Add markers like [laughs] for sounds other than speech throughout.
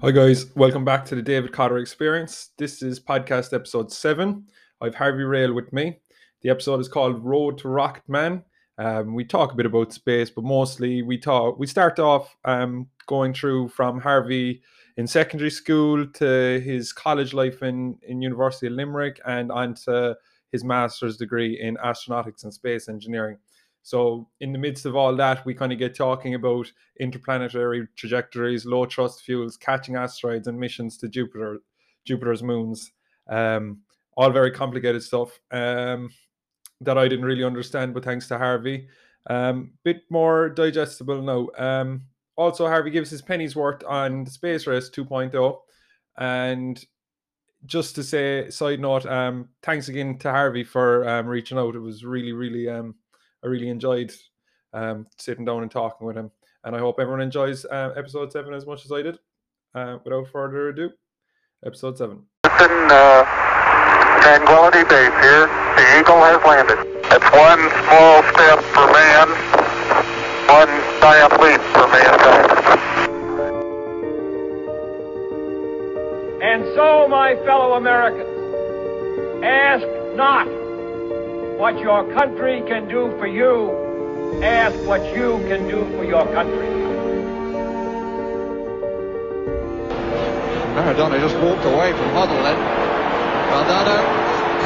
Hi, guys. Welcome back to the David Cotter Experience. This is podcast episode seven. I've Harvey Rael with me. The episode is called Road to Rocket Man. Um, we talk a bit about space, but mostly we talk. We start off um, going through from Harvey in secondary school to his college life in in University of Limerick, and on to his master's degree in astronautics and space engineering. So, in the midst of all that, we kind of get talking about interplanetary trajectories, low thrust fuels, catching asteroids, and missions to Jupiter, Jupiter's moons. Um, all very complicated stuff um, that I didn't really understand, but thanks to Harvey, um, bit more digestible now. Um, also, Harvey gives his pennies worth on the Space Race 2.0, and just to say, side note, um, thanks again to Harvey for um, reaching out. It was really, really um, I really enjoyed um, sitting down and talking with him. And I hope everyone enjoys uh, episode seven as much as I did. Uh, without further ado, episode seven. Listen, uh, Tranquility Base here. The Eagle has landed. It's one small step for man, one giant leap for mankind. And so, my fellow Americans, ask not what your country can do for you, ask what you can do for your country. Maradona just walked away from Huddle then. Valdano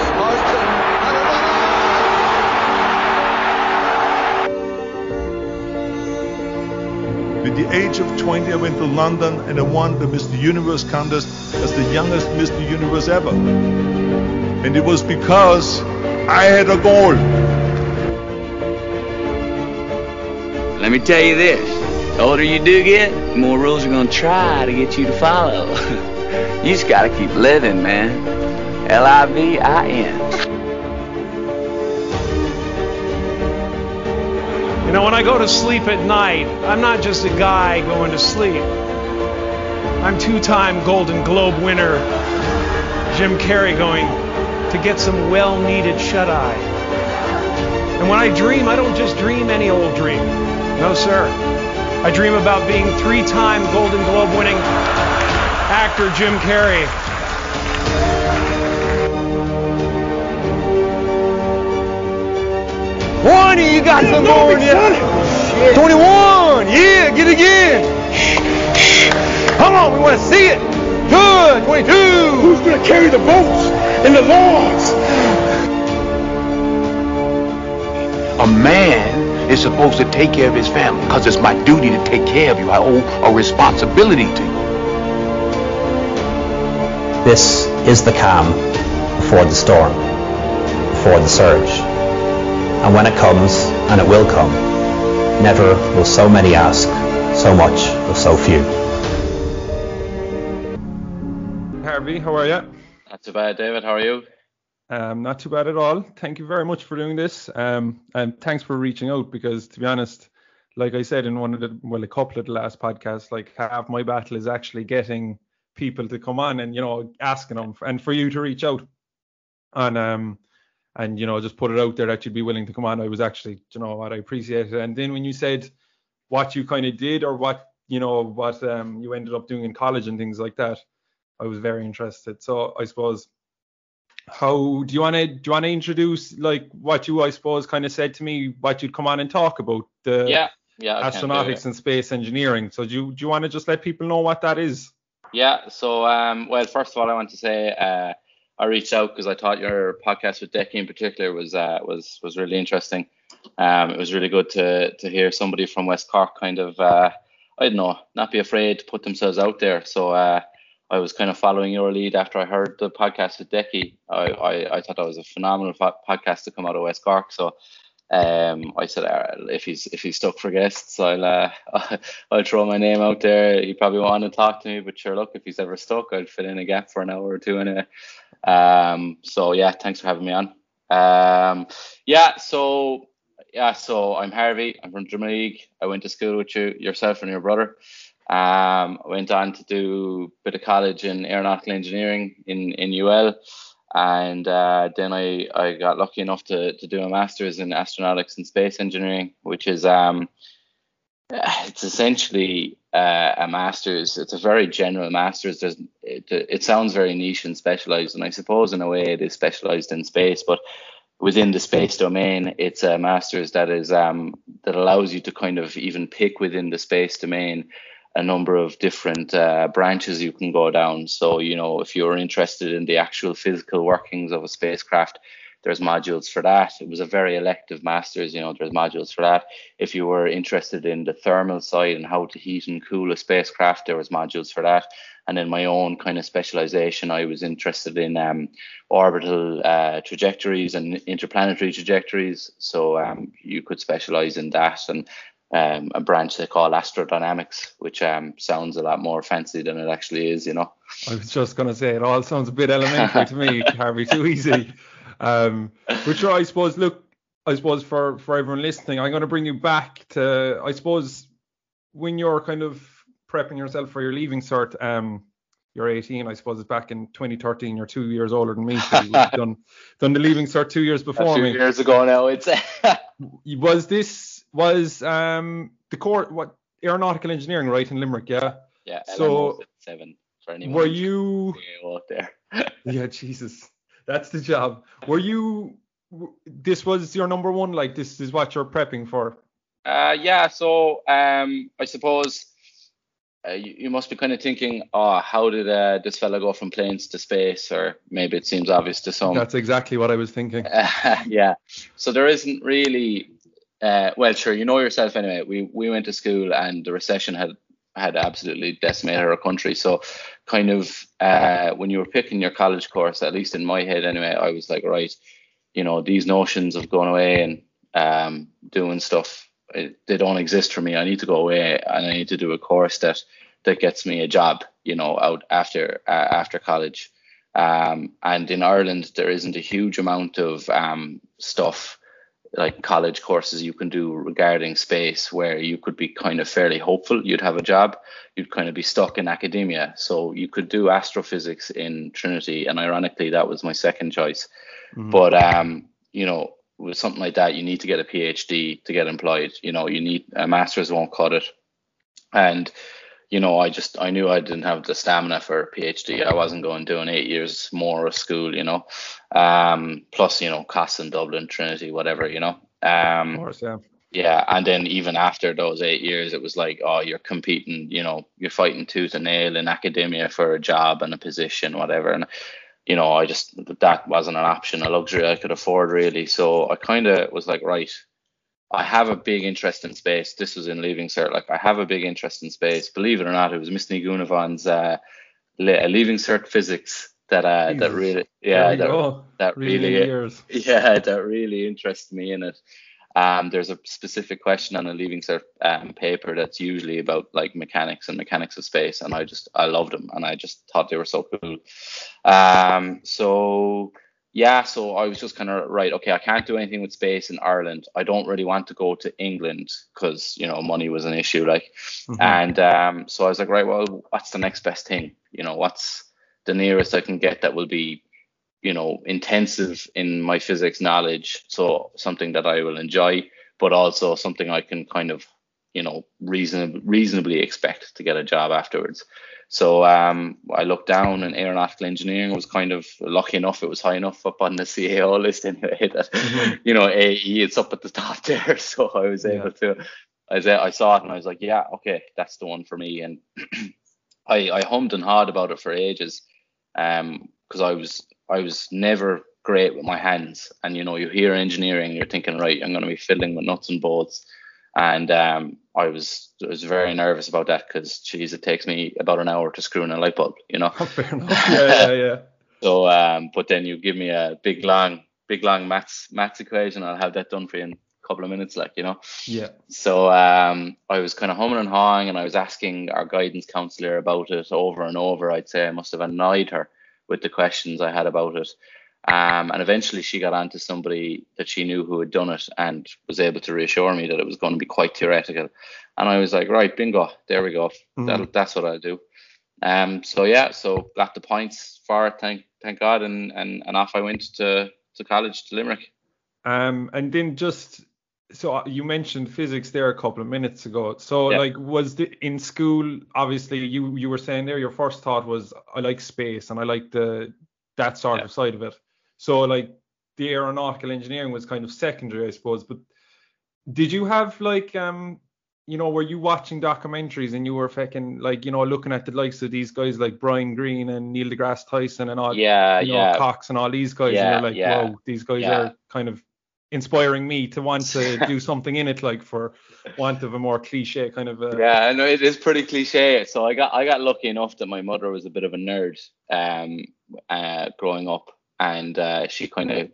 smoked and With the age of 20, I went to London and I won the Mr. Universe contest as the youngest Mr. Universe ever. And it was because I had a goal. Let me tell you this. The older you do get, the more rules are gonna try to get you to follow. [laughs] you just gotta keep living, man. L-I-V-I-N. You know, when I go to sleep at night, I'm not just a guy going to sleep. I'm two time Golden Globe winner Jim Carrey going to get some well needed shut eye. And when I dream, I don't just dream any old dream. No, sir. I dream about being three time Golden Globe winning actor Jim Carrey. One, you got some more you. 21, yeah, get it again. Come on, we want to see it. Good, 22. Who's going to carry the boats and the logs? A man is supposed to take care of his family because it's my duty to take care of you. I owe a responsibility to you. This is the calm before the storm, before the surge. And when it comes, and it will come, never will so many ask so much of so few. Harvey, how are you? Not too bad, David. How are you? Um, not too bad at all. Thank you very much for doing this. Um, and thanks for reaching out because, to be honest, like I said in one of the, well, a couple of the last podcasts, like half my battle is actually getting people to come on and, you know, asking them and for you to reach out and, um, and, you know, just put it out there that you'd be willing to come on. I was actually, you know what, I appreciate it. And then when you said what you kind of did or what, you know, what um, you ended up doing in college and things like that, I was very interested. So I suppose how do you want to do you want to introduce like what you I suppose kind of said to me what you'd come on and talk about the yeah yeah astronautics and space engineering. So do you do you want to just let people know what that is? Yeah. So um well first of all I want to say uh I reached out because I thought your podcast with Decky in particular was uh was was really interesting. Um it was really good to to hear somebody from West Cork kind of uh I don't know not be afraid to put themselves out there. So uh I was kind of following your lead after I heard the podcast with Decky. I, I, I thought that was a phenomenal podcast to come out of West Cork. So um, I said if he's if he's stuck for guests, I'll uh, [laughs] I'll throw my name out there. He probably want to talk to me, but sure, look, if he's ever stuck, I'd fill in a gap for an hour or two anyway. Um, so yeah, thanks for having me on. Um, yeah, so yeah, so I'm Harvey. I'm from Drimoleague. I went to school with you, yourself, and your brother. Um, I went on to do a bit of college in aeronautical engineering in, in UL. And uh, then I, I got lucky enough to, to do a master's in astronautics and space engineering, which is um, it's essentially uh, a master's. It's a very general master's. There's, it, it sounds very niche and specialized, and I suppose in a way it is specialized in space, but within the space domain, it's a master's that is um, that allows you to kind of even pick within the space domain a number of different uh, branches you can go down. So, you know, if you're interested in the actual physical workings of a spacecraft, there's modules for that. It was a very elective master's, you know, there's modules for that. If you were interested in the thermal side and how to heat and cool a spacecraft, there was modules for that. And in my own kind of specialization, I was interested in um, orbital uh, trajectories and interplanetary trajectories. So um, you could specialize in that and um, a branch they call astrodynamics, which um, sounds a lot more fancy than it actually is, you know. I was just going to say, it all sounds a bit elementary to me, [laughs] Harvey, too easy. Um, which I suppose, look, I suppose for, for everyone listening, I'm going to bring you back to, I suppose, when you're kind of prepping yourself for your leaving cert, um, you're 18, I suppose it's back in 2013. You're two years older than me, so you've [laughs] done done the leaving cert two years before a few me. years ago now, it's. [laughs] was this was um the core what aeronautical engineering right in Limerick, yeah? Yeah. So seven for anyone. Were you? Out there. [laughs] yeah, Jesus, that's the job. Were you? This was your number one. Like this is what you're prepping for. Uh, yeah. So um, I suppose uh, you, you, must be kind of thinking, oh, how did uh, this fella go from planes to space? Or maybe it seems obvious to some. That's exactly what I was thinking. [laughs] Yeah. So there isn't really, uh, well, sure, you know yourself anyway. We we went to school and the recession had had absolutely decimated our country. So, kind of uh, when you were picking your college course, at least in my head anyway, I was like, right, you know, these notions of going away and um, doing stuff it, they don't exist for me. I need to go away and I need to do a course that that gets me a job, you know, out after uh, after college. Um, and in Ireland, there isn't a huge amount of um, stuff like college courses you can do regarding space where you could be kind of fairly hopeful you'd have a job. You'd kind of be stuck in academia. So you could do astrophysics in Trinity, and ironically, that was my second choice. Mm-hmm. But um, you know, with something like that, you need to get a PhD to get employed. You know, you need a master's won't cut it. And you know, I just I knew I didn't have the stamina for a PhD. I wasn't going doing eight years more of school. You know, um, plus you know costs in Dublin, Trinity, whatever. You know. Um, of course, yeah. Yeah, and then even after those eight years, it was like, oh, you're competing, you know, you're fighting tooth and nail in academia for a job and a position, whatever. And you know, I just that wasn't an option, a luxury I could afford really. So I kind of was like, right, I have a big interest in space. This was in leaving cert. Like I have a big interest in space. Believe it or not, it was Miss Gunavon's uh, leaving cert physics that uh, that really yeah that, that really yeah [laughs] that really interests me in it. Um, there's a specific question on a leaving cert um, paper that's usually about like mechanics and mechanics of space, and I just I loved them, and I just thought they were so cool. Um, so yeah, so I was just kind of right. Okay, I can't do anything with space in Ireland. I don't really want to go to England because you know money was an issue, like, mm-hmm. and um, so I was like, right, well, what's the next best thing? You know, what's the nearest I can get that will be you know intensive in my physics knowledge so something that i will enjoy but also something i can kind of you know reasonably reasonably expect to get a job afterwards so um, I looked down and aeronautical engineering was kind of lucky enough it was high enough up on the CAO [laughs] list anyway that mm-hmm. you know AE it's up at the top [laughs] there so I was able yeah. to I, was, I saw it and I was like yeah okay that's the one for me and [clears throat] I, I hummed and hawed about it for ages um because I was I was never great with my hands. And you know, you hear engineering, you're thinking, right, I'm going to be fiddling with nuts and bolts. And um, I was I was very nervous about that because, geez, it takes me about an hour to screw in a light bulb, you know. [laughs] Oh, fair enough. [laughs] Yeah, yeah, yeah. so, um, but then you give me a big long, big long maths maths equation, I'll have that done for you in a couple of minutes, like you know. Yeah. So um, I was kind of humming and hawing, and I was asking our guidance counselor about it over and over. I'd say I must have annoyed her with the questions I had about it. Um, and eventually she got on to somebody that she knew who had done it and was able to reassure me that it was going to be quite theoretical. And I was like, right, bingo, there we go. Mm. that's what I'll do. Um, so yeah, so got the points for it, thank thank God, and and, and off I went to to college to Limerick. Um, and then just so uh, you mentioned physics there a couple of minutes ago. So Yeah. like was the in school obviously you you were saying there your first thought was I like space and I like the that sort of side of it. So like the aeronautical engineering was kind of secondary I suppose. But did you have like um you know were you watching documentaries and you were fucking like you know looking at the likes of these guys like Brian Greene and Neil deGrasse Tyson and all Yeah, you know yeah. Cox and all these guys Yeah, and you're like yeah, whoa these guys yeah. are kind of inspiring me to want to [laughs] do something in it, like for want of a more cliche kind of. Uh, Yeah, I know it is pretty cliche. So I got I got lucky enough that my mother was a bit of a nerd um, uh, growing up, and uh, she kind of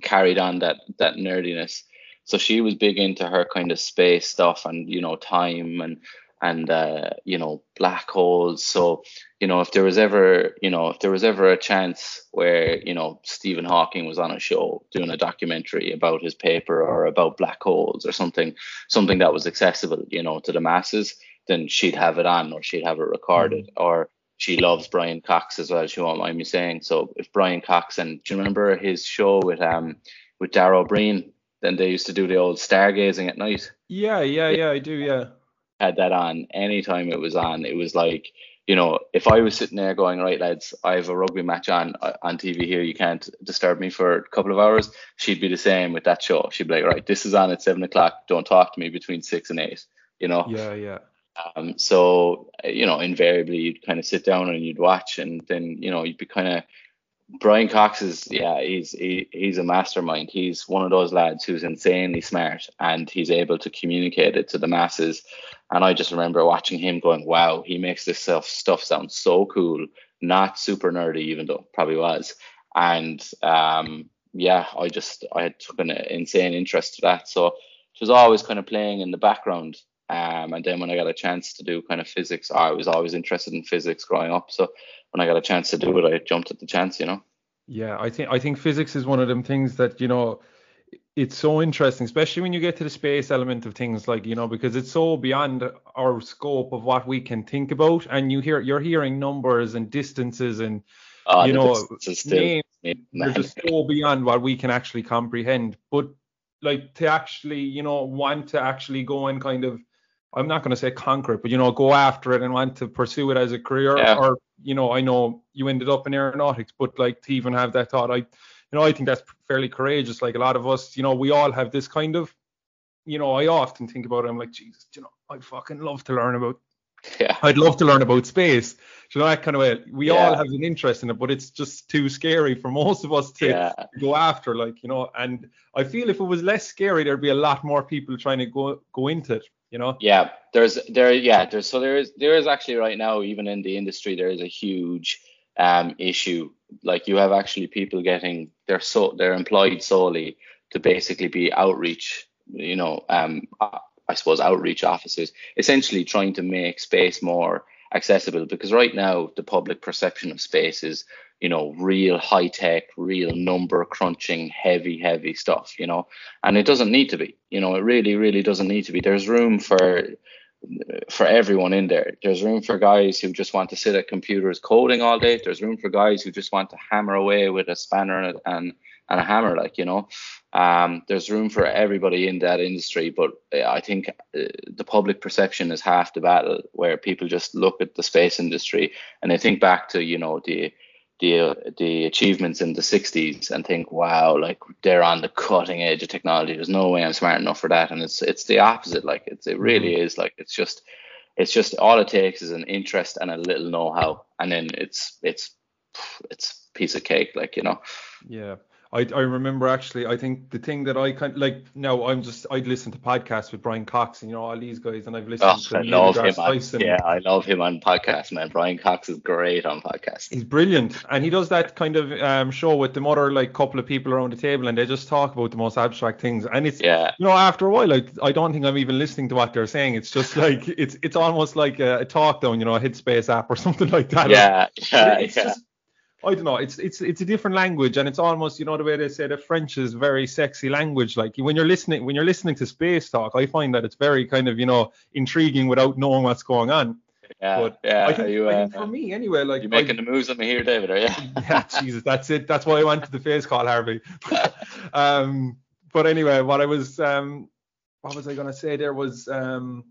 carried on that that nerdiness. So she was big into her kind of space stuff and you know time and and uh, you know black holes. So you know if there was ever you know if there was ever a chance where you know Stephen Hawking was on a show doing a documentary about his paper or about black holes or something something that was accessible you know to the masses, then she'd have it on or she'd have it recorded or she loves Brian Cox as well. She won't mind me saying. So if Brian Cox and do you remember his show with um with Dara Ó Briain? Then they used to do the old stargazing at night. yeah, yeah, yeah, I do, yeah. Had that on anytime it was on. It was like you know if I was sitting there going right lads, I have a rugby match on uh, on TV here. You can't disturb me for a couple of hours. She'd be the same with that show. She'd be like right, this is on at seven o'clock. Don't talk to me between six and eight. You know. Yeah, yeah. Um, so uh, you know, invariably you'd kind of sit down and you'd watch, and then you know you'd be kind of. Brian Cox is yeah, he's he, he's a mastermind. He's one of those lads who's insanely smart, and he's able to communicate it to the masses. And I just remember watching him going, "Wow, he makes this stuff stuff sound so cool." Not super nerdy, even though probably was. And um, yeah, I just I had took an insane interest to that. So it was always kind of playing in the background. Um, and then when I got a chance to do kind of physics, I was always interested in physics growing up. So when I got a chance to do it, I jumped at the chance, you know. Yeah, I think I think physics is one of them things that you know it's so interesting, especially when you get to the space element of things, like you know, because it's so beyond our scope of what we can think about, and you hear you're hearing numbers and distances and Oh, you know names they're just so beyond what we can actually comprehend. But like to actually, you know, want to actually go and kind of, I'm not going to say conquer it, but you know, go after it and want to pursue it as a career. Yeah. Or you know, I know you ended up in aeronautics, but like to even have that thought, I, you know, I think that's fairly courageous. Like a lot of us, you know, we all have this kind of, you know, I often think about it. I'm like, Jesus, you know, I'd fucking love to learn about Yeah. I'd love to learn about space. You know that kind of way? We all have an interest in it, but it's just too scary for most of us to Yeah. go after. Like you know, and I feel if it was less scary, there'd be a lot more people trying to go go into it. You know? Yeah, there's there yeah there's so there is there is actually right now even in the industry there is a huge um issue like you have actually people getting they're so they're employed solely to basically be outreach you know um I suppose outreach officers essentially trying to make space more accessible because right now the public perception of space is you know real high tech real number crunching heavy heavy stuff you know? And it doesn't need to be you know it really really doesn't need to be. There's room for for everyone in there. There's room for guys who just want to sit at computers coding all day. There's room for guys who just want to hammer away with a spanner and and, a hammer like you know? Um, there's room for everybody in that industry but i think uh, the public perception is half the battle where people just look at the space industry and they think back to you know the the the achievements in the 60s and think wow like they're on the cutting edge of technology. There's no way i'm smart enough for that. And it's it's the opposite. Like it's it really mm-hmm. is. Like it's just it's just all it takes is an interest and a little know-how. And then it's it's it's piece of cake like you know? Yeah. I, I remember actually I think the thing that I kind of, like now I'm just I'd listen to podcasts with Brian Cox and you know all these guys and I've listened oh, to I love him on, yeah I love him on podcasts man Brian Cox is great on podcasts He's brilliant, and he does that kind of um, show with the other like couple of people around the table, and they just talk about the most abstract things. And it's yeah you know after a while, like I don't think I'm even listening to what they're saying. It's just [laughs] like it's it's almost like a, a talk down, you know, a Headspace app or [laughs] something like that. yeah yeah it's yeah just I don't know. It's it's it's a different language, and it's almost you know the way they say that French is very sexy language. Like when you're listening when you're listening to space talk, I find that it's very kind of you know intriguing without knowing what's going on. yeah, But yeah I think, you, I uh, think for me anyway, like you're making the moves on me here David are you [laughs] yeah, Jesus, that's it. That's why I went to the face call, Harvey. [laughs] um, but anyway, what I was um what was I gonna say? There was um,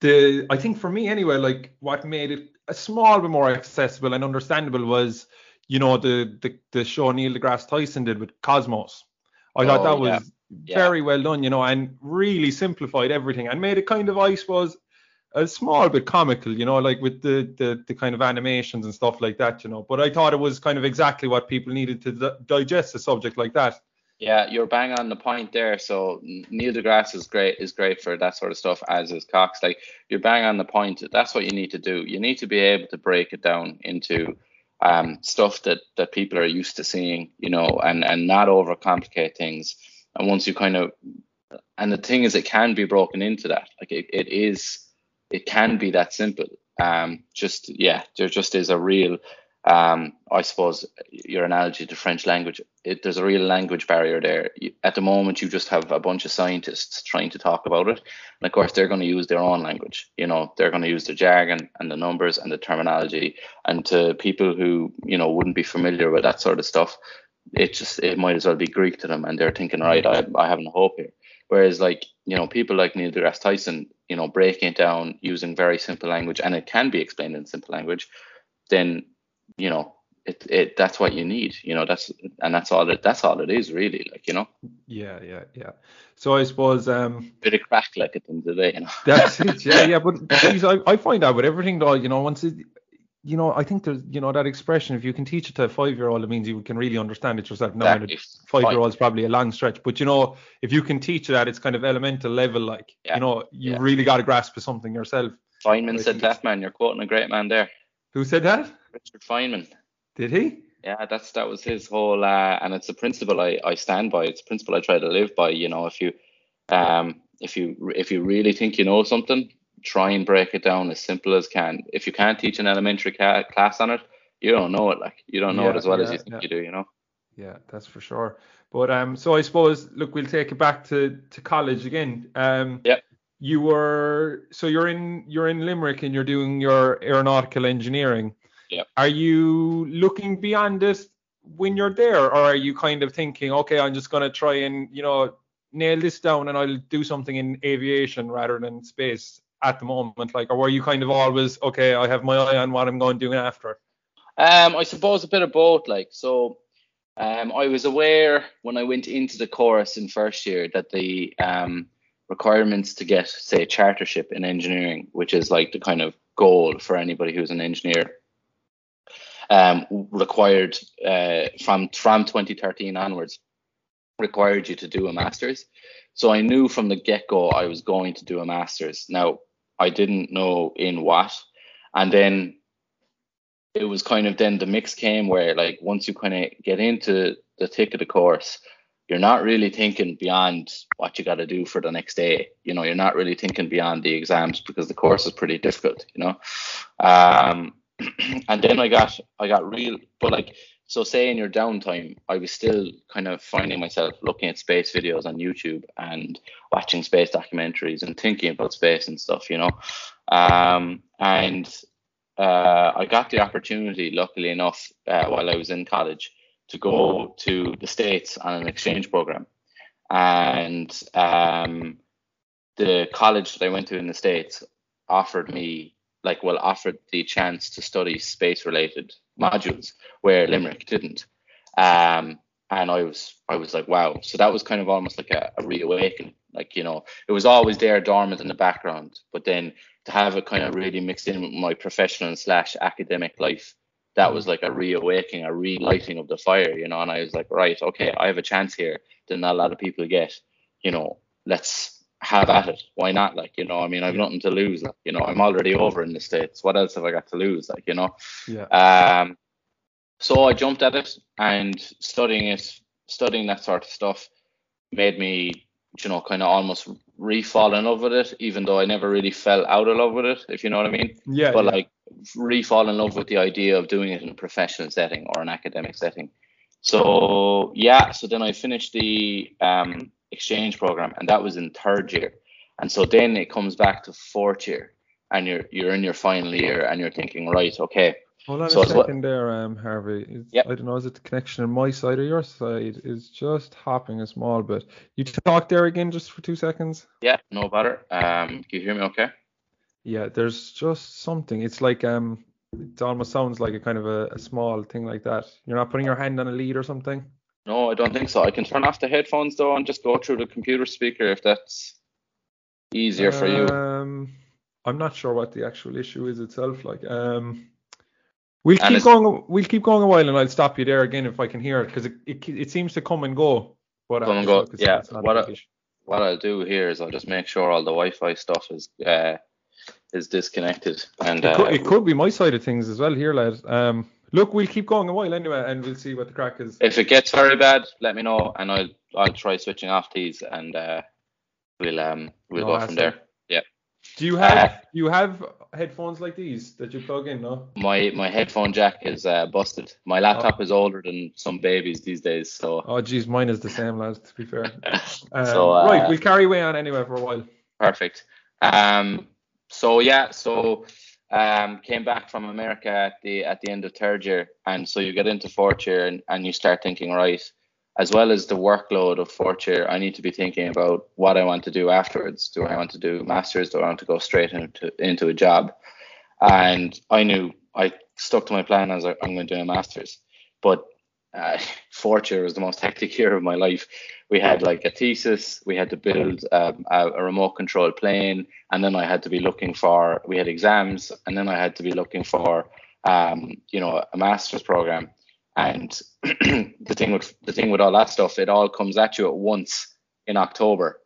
the I think for me anyway, like what made it a small bit more accessible and understandable was, you know, the the, the show Neil deGrasse Tyson did with Cosmos. I thought Oh, that yeah. was very well done, you know, and really simplified everything and made it kind of, I suppose, a small bit comical, you know, like with the, the the kind of animations and stuff like that, you know. But I thought it was kind of exactly what people needed to di- digest a subject like that. Yeah, you're bang on the point there. So Neil deGrasse is great is great for that sort of stuff, as is Cox. Like you're bang on the point. That's what you need to do. You need to be able to break it down into um, stuff that that people are used to seeing, you know, and and not overcomplicate things. And once you kind of, and the thing is, it can be broken into that. Like it, it is, it can be that simple. Um, just yeah, there just is a real um, I suppose your analogy to French language, it, there's a real language barrier there. You, at the moment, you just have a bunch of scientists trying to talk about it, and of course, they're going to use their own language. You know, they're going to use the jargon and the numbers and the terminology. And to people who you know wouldn't be familiar with that sort of stuff, it just it might as well be Greek to them, and they're thinking, right, I, I have no hope here. Whereas, like you know, people like Neil deGrasse Tyson, you know, breaking it down using very simple language, and it can be explained in simple language, then you know it, it that's what you need you know that's and that's all it that's all it is really like you know Yeah, yeah, yeah. So I suppose um bit of crack like at the end of the day you know [laughs] that's it. Yeah, yeah. But [laughs] geez, I, I find out with everything though, you know, once it you know, I think there's you know that expression, if you can teach it to a five year old, it means you can really understand it yourself. Now Exactly. five year old's probably a long stretch. But you know, if you can teach that, its kind of elemental level, like you know, you yeah. really got to grasp of something yourself. Feynman said that man you're quoting a great man there Who said that? Richard Feynman Did he? yeah that's that was his whole uh, and it's a principle I, I stand by it's a principle I try to live by you know if you um if you if you really think you know something try and break it down as simple as can if you can't teach an elementary ca- class on it you don't know it like you don't know Yeah, it as well as you think yeah. you do you know Yeah, that's for sure. But um, so I suppose look, we'll take it back to to college again. Um, yeah. You were so you're in you're in Limerick and you're doing your aeronautical engineering. Yeah. Are you looking beyond it when you're there, or are you kind of thinking, okay, I'm just gonna try and you know nail this down and I'll do something in aviation rather than space at the moment? Like, or were you kind of always okay? I have my eye on what I'm going to do after. Um, I suppose a bit of both. Like, so um, I was aware when I went into the course in first year that the um, requirements to get, say, a chartership in engineering, which is like the kind of goal for anybody who's an engineer, um, required uh, from from 2013 onwards, required you to do a master's. So I knew from the get go I was going to do a master's. Now I didn't know in what, and then it was kind of then the mix came where like once you kind of get into the thick of the course, you're not really thinking beyond what you got to do for the next day. You know, you're not really thinking beyond the exams because the course is pretty difficult. You know, um, [clears throat] and then I got I got real, but like so say in your downtime, I was still kind of finding myself looking at space videos on YouTube and watching space documentaries and thinking about space and stuff. You know, um, and uh, I got the opportunity, luckily enough, uh, while I was in college, to go to the States on an exchange program. And um, the college that I went to in the States offered me, like, well, offered the chance to study space related modules where Limerick didn't. Um, and I was, I was like, wow. So that was kind of almost like a, a reawakening. Like, you know, it was always there dormant in the background, but then to have it kind of really mixed in with my professional slash academic life, that was like a reawakening, a relighting of the fire, you know. And I was like, right, okay, I have a chance here that not a lot of people get. You know, let's have at it. Why not? Like, you know, I mean, I've nothing to lose. Like, you know, I'm already over in the states. What else have I got to lose? Like, you know. Yeah. Um. So I jumped at it, and studying it, studying that sort of stuff, made me, you know, kind of almost re-fall in love with it, even though I never really fell out of love with it, if you know what I mean. Yeah. But yeah. like re-fall in love with the idea of doing it in a professional setting or an academic setting. So yeah, so then I finished the um, exchange program, and that was in third year. And so then it comes back to fourth year, and you're you're in your final year, and you're thinking, right, okay, Hold on So a second there, um, Harvey. Is, Yep. I don't know, is it the connection on my side or your side is just hopping a small bit. You talk there again just for two seconds? Yeah, no bother. Um, can you hear me okay? Yeah, there's just something. It's like um, it almost sounds like a kind of a, a small thing like that. You're not putting your hand on a lead or something. No, I don't think so. I can turn off the headphones though and just go through the computer speaker if that's easier for you. Um, I'm not sure what the actual issue is itself. Like, um, we'll And keep going. We'll keep going a while, and I'll stop you there again if I can hear it because it, it it seems to come and go. But uh, Come and go. Yeah. it's not a What I- What I'll do here is I'll just make sure all the Wi-Fi stuff is uh, is disconnected and It could, uh, it could be my side of things as well here, lad. Um, look, we'll keep going a while anyway, and we'll see what the crack is. if it gets very bad, let me know and I'll I'll try switching off these and uh, we'll um we'll No go from there. Yeah. Do you have Uh, do you have headphones like these that you plug in? No. My my headphone jack is uh, busted. My laptop is older than some babies these days, so Oh, geez, mine is the same, lad. To be fair. [laughs] Um, So, uh, right, we'll carry way on anyway for a while. Perfect. Um, so yeah, so um, came back from America at the at the end of third year, and so you get into fourth year, and, and you start thinking, right, as well as the workload of fourth year, I need to be thinking about what I want to do afterwards. Do I want to do masters? Do I want to go straight into into a job? And I knew I stuck to my plan as I'm going to do a masters, but uh, fourth year was the most hectic year of my life. We had like a thesis, we had to build um, a, a remote control plane, and then I had to be looking for. We had exams, and then I had to be looking for, um, you know, a master's program. And [clears throat] the thing with the thing with all that stuff, it all comes at you at once in October.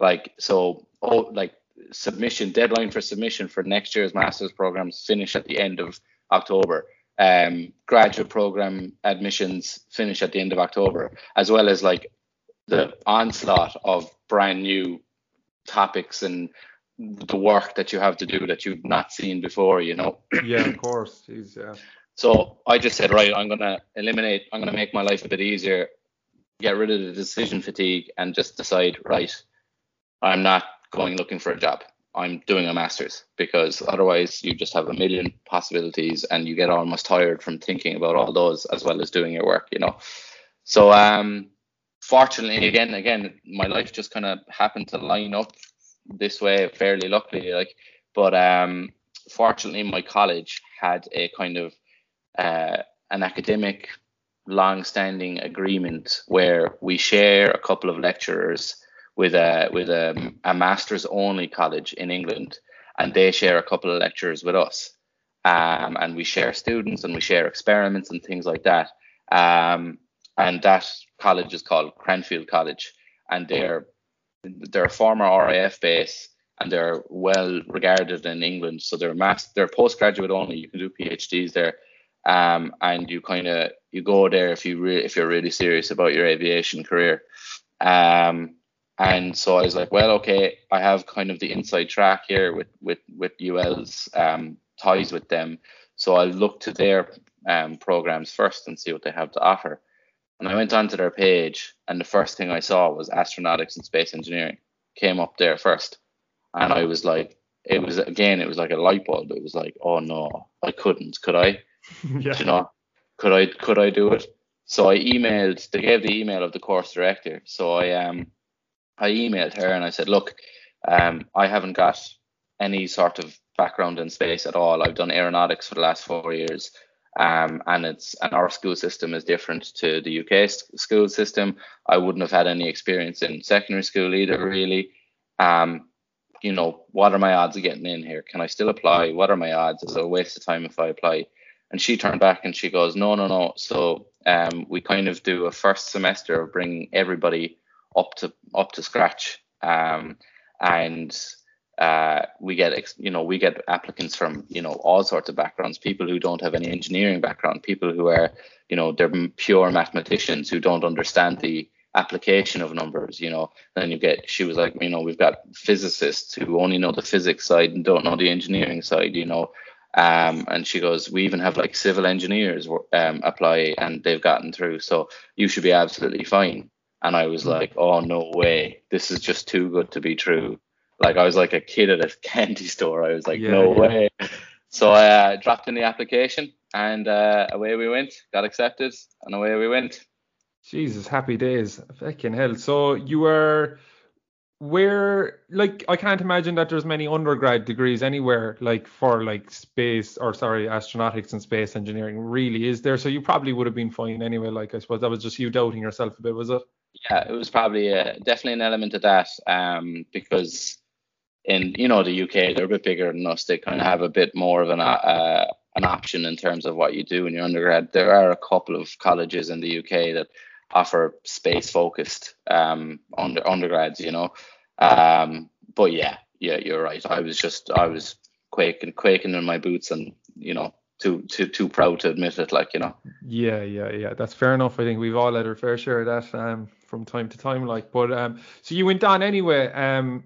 Like so, oh, like submission deadline for submission for next year's master's programs finish at the end of October um, graduate program admissions finish at the end of October, as well as like the onslaught of brand new topics and the work that you have to do that you've not seen before, you know. [clears throat] Yeah, of course. Jeez, yeah. So I just said, right, I'm gonna eliminate, I'm gonna make my life a bit easier, get rid of the decision fatigue, and just decide, right, I'm not going looking for a job. I'm doing a master's because otherwise you just have a million possibilities and you get almost tired from thinking about all those as well as doing your work, you know. So um fortunately again again my life just kind of happened to line up this way fairly luckily like but um fortunately my college had a kind of uh, an academic long-standing agreement where we share a couple of lecturers with a with a, a masters only college in England, and they share a couple of lectures with us, um, and we share students and we share experiments and things like that. Um, and that college is called Cranfield College, and they're they're a former RAF base and they're well regarded in England. So they're mass they're postgraduate only. You can do PhDs there. Um, and you kind of you go there if you re- if you're really serious about your aviation career. Um, and so I was like, well, okay, I have kind of the inside track here with with with UL's um, ties with them, so I'll look to their um, programs first and see what they have to offer. And I went onto their page, and the first thing I saw was astronautics and space engineering came up there first, and I was like, it was again, it was like a light bulb. It was like, oh no, I couldn't, could I? [laughs] yeah. you know, could I could I do it? So I emailed. They gave the email of the course director. So I um I emailed her and I said, look, um I haven't got any sort of background in space at all. I've done aeronautics for the last four years. Um, and it's and our school system is different to the UK school system. I wouldn't have had any experience in secondary school either, really. Um, you know, what are my odds of getting in here? Can I still apply? What are my odds? Is it a waste of time if I apply? And she turned back and she goes, no, no, no. So um, we kind of do a first semester of bringing everybody up to up to scratch, um, and uh, we get you know we get applicants from you know all sorts of backgrounds, people who don't have any engineering background, people who are you know they're pure mathematicians who don't understand the application of numbers, you know. Then you get she was like, you know, we've got physicists who only know the physics side and don't know the engineering side, you know. Um, and she goes, we even have like civil engineers um, apply and they've gotten through, so you should be absolutely fine. And I was like, oh no way, this is just too good to be true. Like I was like a kid at a [laughs] candy store. I was like, Yeah, no yeah. way. so I uh, dropped in the application and uh, away we went. Got accepted and away we went. Jesus, happy days. Fucking hell. So you were where like I can't imagine that there's many undergrad degrees anywhere like for like space or sorry astronautics and space engineering really is there so you probably would have been fine anyway like I suppose that was just you doubting yourself a bit was it yeah it was probably uh, definitely an element of that um because in you know the UK they're a bit bigger than us they kind of have a bit more of an uh, an option in terms of what you do in your undergrad there are a couple of colleges in the UK that offer space focused um, under undergrads, you know. Um, but yeah, yeah, you're right. I was just I was quaking quaking in my boots and you know too too too proud to admit it, like you know. Yeah, yeah, yeah. That's fair enough. I think we've all had our fair share of that um, from time to time, like. But um, so you went on anyway, um,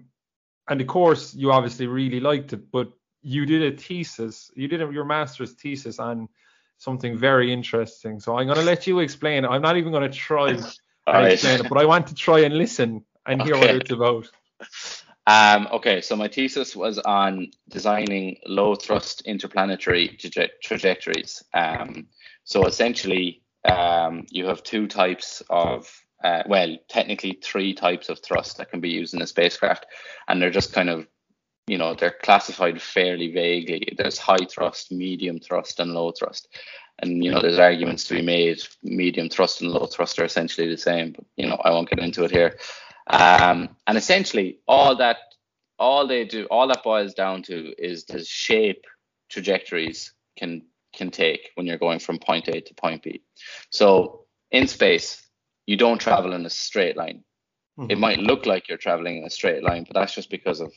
and of course you obviously really liked it, but you did a thesis. You did a, your master's thesis on something very interesting. So I'm going to let you explain. I'm not even going to try [laughs] and right. explain it, but I want to try and listen and hear okay. what it's about. Um, okay, so my thesis was on designing low thrust interplanetary traje- trajectories. Um, so essentially, um, you have two types of, uh, well, technically three types of thrust that can be used in a spacecraft, and they're just kind of you know they're classified fairly vaguely. There's high thrust medium thrust and low thrust. And you know there's arguments to be made medium thrust and low thrust are essentially the same but you know i won't get into it here. Um, and essentially all that all they do all that boils down to is the shape trajectories can can take when you're going from point a to point b. So in space you don't travel in a straight line mm-hmm. it might look like you're traveling in a straight line but that's just because of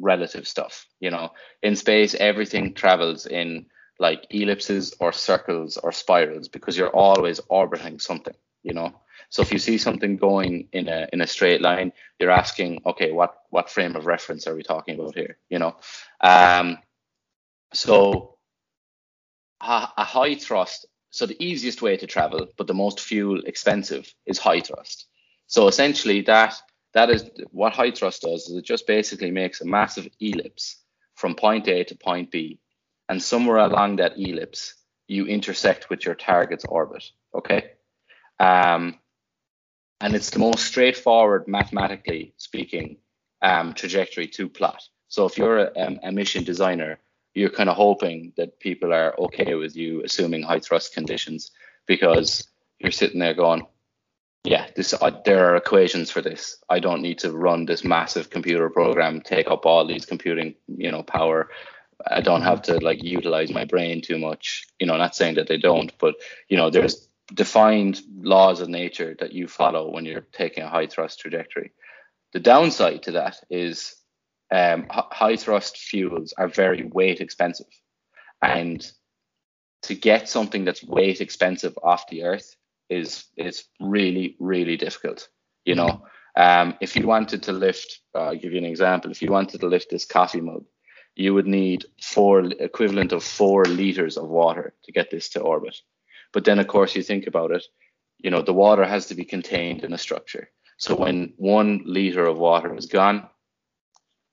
relative stuff. You know, in space, everything travels in like ellipses or circles or spirals because you're always orbiting something. You know, so if you see something going in a in a straight line, you're asking, okay, what what frame of reference are we talking about here? You know, um, so a, a high thrust. So the easiest way to travel, but the most fuel expensive, is high thrust. So essentially, that that is what high thrust does is it just basically makes a massive ellipse from point A to point B, and somewhere along that ellipse you intersect with your target's orbit. Okay, um, and it's the most straightforward, mathematically speaking, um, trajectory to plot. So if you're a, a mission designer, you're kind of hoping that people are okay with you assuming high thrust conditions because you're sitting there going, yeah, this uh, there are equations for this. I don't need to run this massive computer program, take up all these computing, you know, power. I don't have to like utilize my brain too much. You know, not saying that they don't, but you know, there's defined laws of nature that you follow when you're taking a high thrust trajectory. The downside to that is um, high thrust fuels are very weight expensive, and to get something that's weight expensive off the Earth is is really really difficult. You know, um, if you wanted to lift, uh, I'll give you an example. If you wanted to lift this coffee mug, you would need four equivalent of four liters of water to get this to orbit. But then, of course, you think about it. You know, the water has to be contained in a structure. So when one liter of water is gone,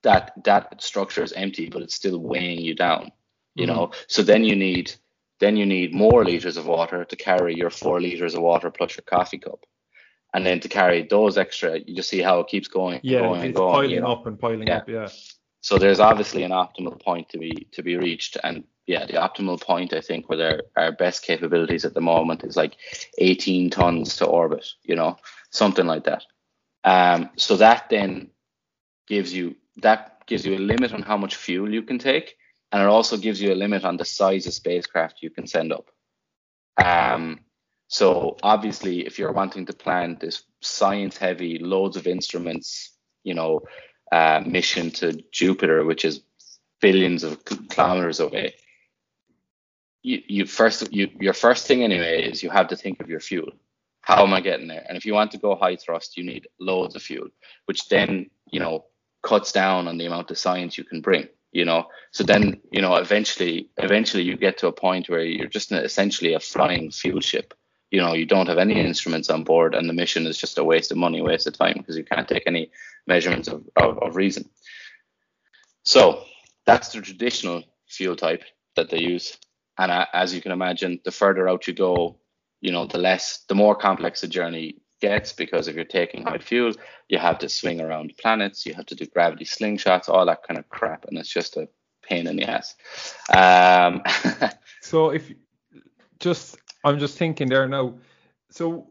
that that structure is empty, but it's still weighing you down. You mm-hmm. know, so then you need then you need more liters of water to carry your four liters of water plus your coffee cup. And then to carry those extra, you just see how it keeps going. Yeah, going it's going, piling you know? up and piling yeah. up. Yeah. So there's obviously an optimal point to be to be reached, and yeah, the optimal point I think where there our best capabilities at the moment is like 18 tons to orbit. You know, something like that. Um, so that then gives you that gives you a limit on how much fuel you can take, and it also gives you a limit on the size of spacecraft you can send up. Um, so obviously, if you're wanting to plan this science-heavy, loads of instruments, you know, uh, mission to Jupiter, which is billions of kilometers away, you, you first you your first thing anyway is you have to think of your fuel. How am I getting there? And if you want to go high thrust, you need loads of fuel, which then you know cuts down on the amount of science you can bring you know? So then you know eventually eventually you get to a point where you're just essentially a flying fuel ship. You know you don't have any instruments on board and the mission is just a waste of money waste of time because you can't take any measurements of, of, of reason. So that's the traditional fuel type that they use. And uh, as you can imagine, the further out you go, you know, the less, the more complex the journey gets because if you're taking high fuel, you have to swing around planets, you have to do gravity slingshots, all that kind of crap, and it's just a pain in the ass. Um, [laughs] so if just, I'm just thinking there now. So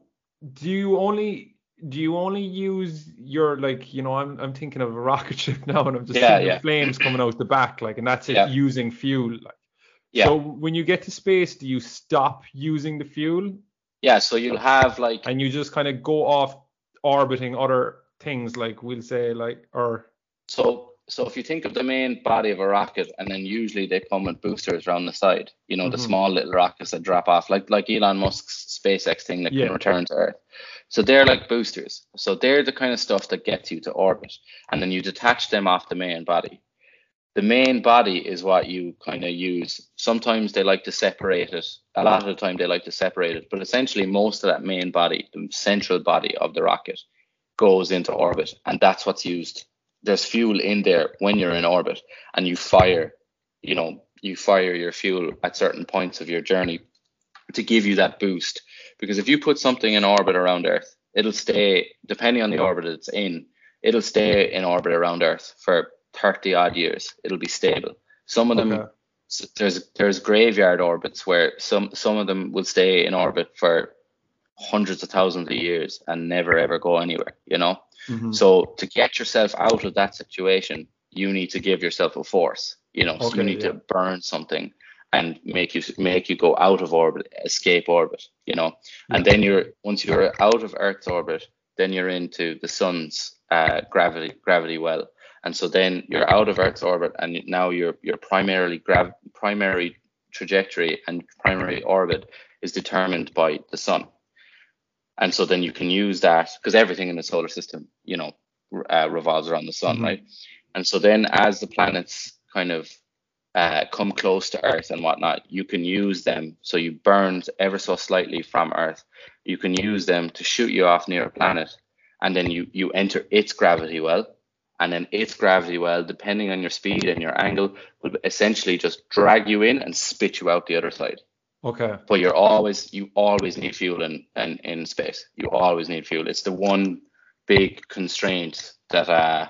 do you only do you only use your like you know I'm I'm thinking of a rocket [laughs] ship now and I'm just Yeah, seeing yeah. the flames coming out the back like and that's it Yeah. using fuel like Yeah. so when you get to space do you stop using the fuel yeah, so you'll have like and you just kind of go off orbiting other things like we'll say like or So so if you think of the main body of a rocket, and then usually they come with boosters around the side, you know, the Mhm. small little rockets that drop off, like like Elon Musk's SpaceX thing that Yeah. can return to Earth. So they're like boosters. So they're the kind of stuff that gets you to orbit, and then you detach them off the main body. The main body is what you kind of use. Sometimes they like to separate it. A lot of the time they like to separate it, but essentially most of that main body, the central body of the rocket, goes into orbit, and that's what's used. There's fuel in there when you're in orbit, and you fire, you know, you fire your fuel at certain points of your journey to give you that boost. Because if you put something in orbit around Earth, it'll stay, depending on the orbit it's in, it'll stay in orbit around Earth for 30 odd years. It'll be stable. Some of them Okay. there's there's graveyard orbits where some some of them will stay in orbit for hundreds of thousands of years and never ever go anywhere you know Mhm. so to get yourself out of that situation you need to give yourself a force you know so you need yeah. to burn something and make you make you go out of orbit escape orbit you know and then you're once you're out of earth's orbit then you're into the sun's uh, gravity gravity well and so then you're out of earth's orbit and now your your primarily grav primary trajectory and primary orbit is determined by the sun. And so then you can use that because everything in the solar system you know uh, revolves around the sun Mhm. right? And so then as the planets kind of uh, come close to earth and whatnot you can use them. So you burn ever so slightly from earth. You can use them to shoot you off near a planet and then you you enter its gravity well and then its gravity well depending on your speed and your angle will essentially just drag you in and spit you out the other side. Okay. But you're always you always need fuel in, in in space. You always need fuel. It's the one big constraint that uh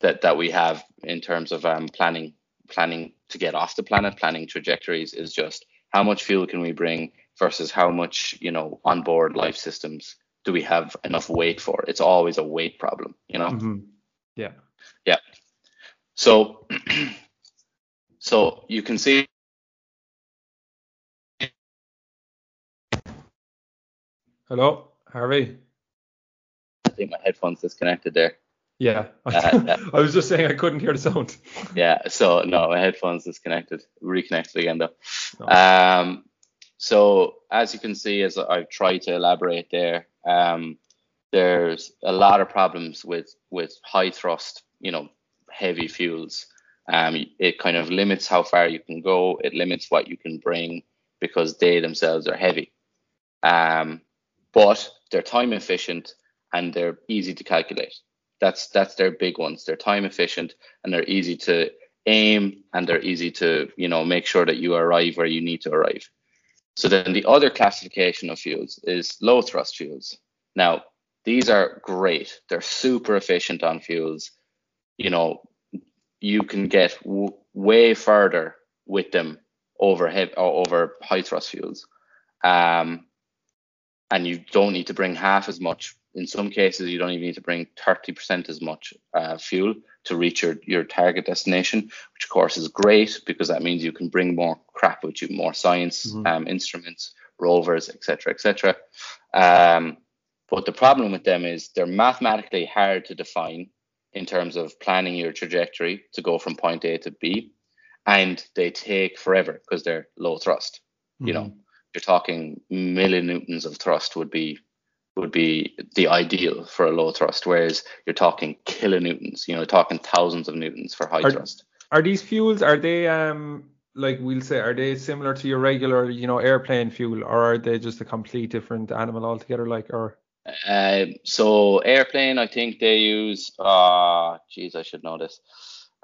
that that we have in terms of um planning planning to get off the planet planning trajectories is just how much fuel can we bring versus how much you know onboard life systems do we have enough weight for? It's always a weight problem you know? Mhm. Yeah yeah so [clears throat] so you can see hello Harvey I think my headphones disconnected there yeah Uh, yeah. [laughs] I was just saying I couldn't hear the sound [laughs] Yeah, so no, my headphones disconnected. Reconnected again though. No. Um, so as you can see, as I've tried to elaborate there, um, there's a lot of problems with with high thrust, you know, heavy fuels. Um, it kind of limits how far you can go. It limits what you can bring because they themselves are heavy. Um, but they're time efficient and they're easy to calculate. That's that's their big ones. They're time efficient and they're easy to aim and they're easy to you know make sure that you arrive where you need to arrive. So then the other classification of fuels is low thrust fuels. Now these are great. They're super efficient on fuels. You know you can get w- way further with them over or over high thrust fuels. Um, and you don't need to bring half as much. In some cases, you don't even need to bring 30% as much uh, fuel to reach your, your target destination, which of course is great because that means you can bring more crap with you, more science Mhm. um, instruments, rovers, etc., etc. Um, but the problem with them is they're mathematically hard to define in terms of planning your trajectory to go from point A to B, and they take forever because they're low thrust. You know, you're talking millinewtons of thrust would be would be the ideal for a low thrust, whereas you're talking kilonewtons. You know, talking thousands of newtons for high Are- thrust. Are these fuels are they um like we'll say are they similar to your regular you know airplane fuel or are they just a complete different animal altogether like or Um, so airplane, I think they use. Ah, geez, I should know this.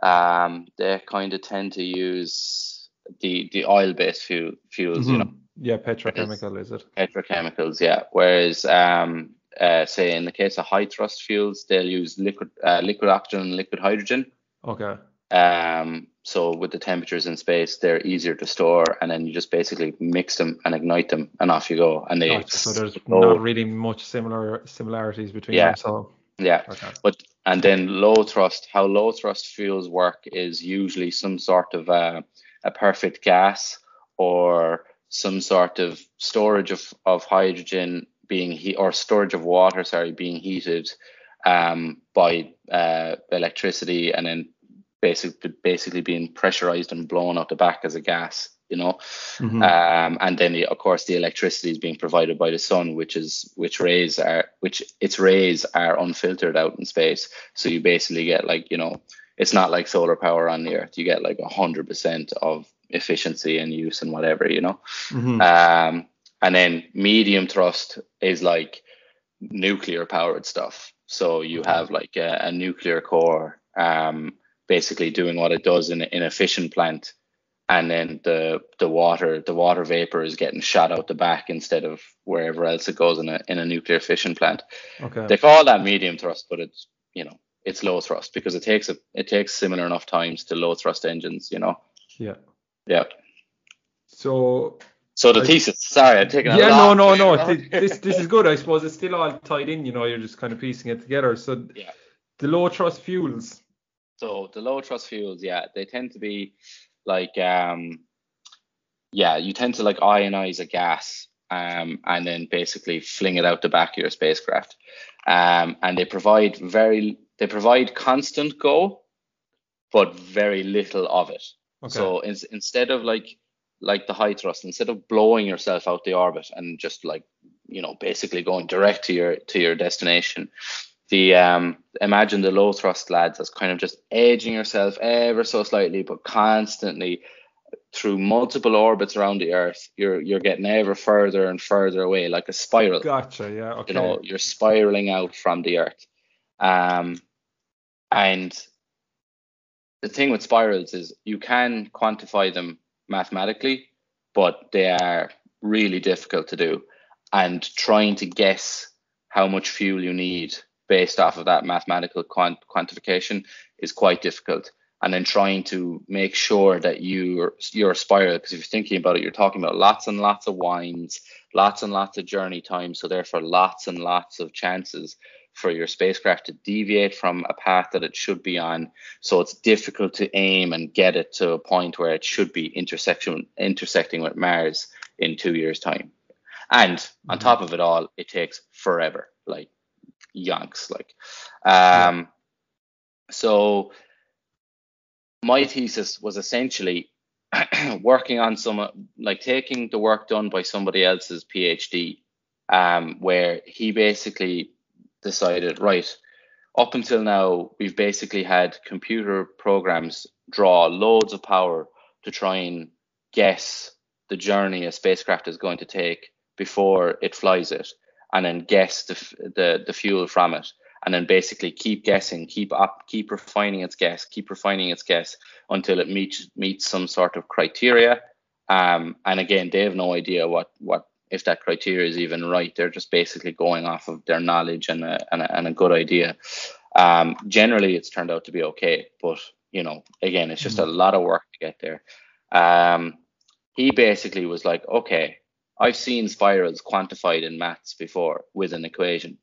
Um, they kind of tend to use the the oil-based fuel, fuels, you Mhm. know, Yeah, petrochemical is it? petrochemicals. Yeah. Whereas, um, uh, say in the case of high thrust fuels, they'll use liquid uh, liquid oxygen and liquid hydrogen. Okay. Um, so with the temperatures in space, they're easier to store, and then you just basically mix them and ignite them, and off you go. And they Gotcha. So there's not really much similar similarities between Yeah. them. So Yeah. Okay. But and then low thrust, how low thrust fuels work is usually some sort of a, a perfect gas or some sort of storage of, of hydrogen being heat or storage of water, sorry, being heated um, by uh, electricity and then basically basically being pressurized and blown out the back as a gas, you know. Mhm. Um, and then the, of course the electricity is being provided by the sun, which is which rays are which its rays are unfiltered out in space. So you basically get like you know it's not like solar power on the earth. You get like a hundred percent of efficiency and use and whatever, you know. Mhm. Um, and then medium thrust is like nuclear powered stuff. So you have like a, a nuclear core, um, basically doing what it does in, a- in a fission plant, and then the the water the water vapor is getting shot out the back instead of wherever else it goes in a in a nuclear fission plant. Okay. They call that medium thrust, but it's you know it's low thrust because it takes a it takes similar enough times to low thrust engines. You know. Yeah. Yeah. So So the I- thesis. Sorry, I'm taking a yeah, no, no, no. This this is good. I suppose it's still all tied in. You know, you're just kind of piecing it together. So Yeah. the low thrust fuels. So the low thrust fuels, yeah, they tend to be like um yeah, you tend to like ionize a gas um and then basically fling it out the back of your spacecraft. Um and they provide very they provide constant go but very little of it. Okay. So in, instead of like like the high thrust, instead of blowing yourself out the orbit and just like you know basically going direct to your to your destination, the um imagine the low thrust lads as kind of just edging yourself ever so slightly, but constantly through multiple orbits around the Earth, you're you're getting ever further and further away, like a spiral Gotcha. Yeah. Okay. you know you're spiraling out from the earth um and the thing with spirals is you can quantify them mathematically but they are really difficult to do and trying to guess how much fuel you need based off of that mathematical quant- quantification is quite difficult. And then trying to make sure that your your spiral because if you're thinking about it you're talking about lots and lots of winds lots and lots of journey time. So therefore lots and lots of chances for your spacecraft to deviate from a path that it should be on. So it's difficult to aim and get it to a point where it should be intersection intersecting with mars in two years time. And on mm-hmm. top of it all it takes forever. Like yonks like um so my thesis was essentially [clears throat] working on some like taking the work done by somebody else's PhD, um, where he basically decided, right, up until now, we've basically had computer programs draw loads of power to try and guess the journey a spacecraft is going to take before it flies it, and then guess the the, the fuel from it, and then basically keep guessing, keep up, keep refining its guess, keep refining its guess until it meets meets some sort of criteria. Um, and again, they have no idea what what if that criteria is even right. They're just basically going off of their knowledge and a and a, and a good idea. Um, generally, it's turned out to be okay, but you know, again, it's just a lot of work to get there. Um, he basically was like, okay, I've seen spirals quantified in maths before with an equation.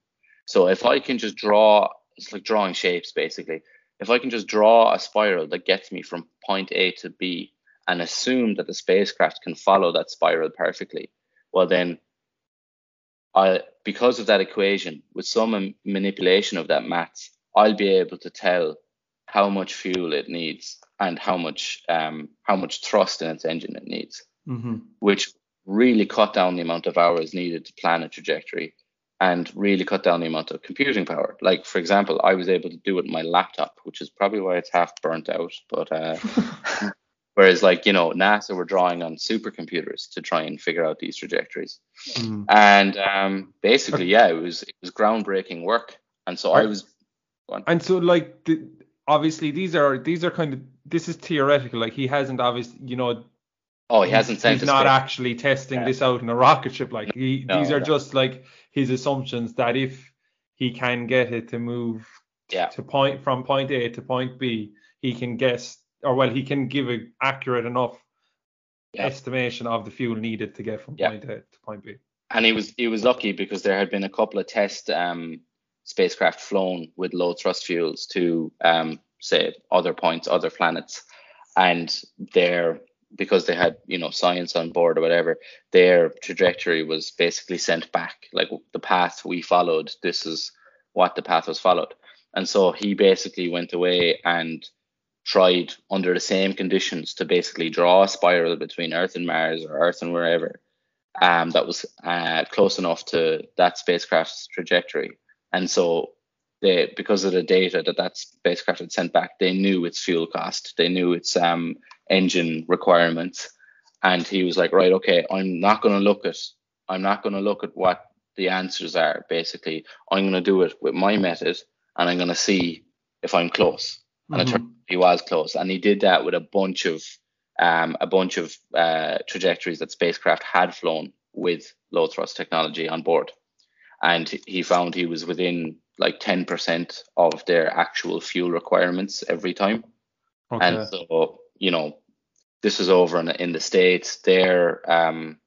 So if I can just draw, it's like drawing shapes basically. If I can just draw a spiral that gets me from point A to B and assume that the spacecraft can follow that spiral perfectly, well then, I because of that equation, with some m- manipulation of that maths, I'll be able to tell how much fuel it needs and how much um, how much thrust in its engine it needs Mm-hmm. which really cut down the amount of hours needed to plan a trajectory and really cut down the amount of computing power. Like, for example, I was able to do it with my laptop, which is probably why it's half burnt out. But uh, [laughs] whereas, like, you know, NASA were drawing on supercomputers to try and figure out these trajectories. Mm. And um, basically, yeah, it was it was groundbreaking work. And so I was And so, like, the, obviously, these are these are kind of this is theoretical. Like, he hasn't obviously, you know, Oh, he hasn't sent. He's not space- actually testing this out in a rocket ship. Like he, No, these are no. just like his assumptions that if he can get it to move Yeah. to point from point A to point B, he can guess or well he can give a accurate enough Yeah. estimation of the fuel needed to get from Yeah. point A to point B. and he was he was lucky because there had been a couple of test um, spacecraft flown with low thrust fuels to um, say other points, other planets, and their because they had you know science on board or whatever, their trajectory was basically sent back. Like the path we followed, this is what the path was followed, and so he basically went away and tried under the same conditions to basically draw a spiral between Earth and Mars or Earth and wherever um, that was uh, close enough to that spacecraft's trajectory. And so they, because of the data that that spacecraft had sent back, they knew its fuel cost, they knew its um, engine requirements, and he was like, right, okay, I'm not going to look at, I'm not going to look at what the answers are. Basically, I'm going to do it with my method, and I'm going to see if I'm close. And it Mhm. turned he was close, and he did that with a bunch of um, a bunch of uh, trajectories that spacecraft had flown with low thrust technology on board. And he found he was within like 10% of their actual fuel requirements every time. Okay. And so, you know, this is over in, in the States. Their um,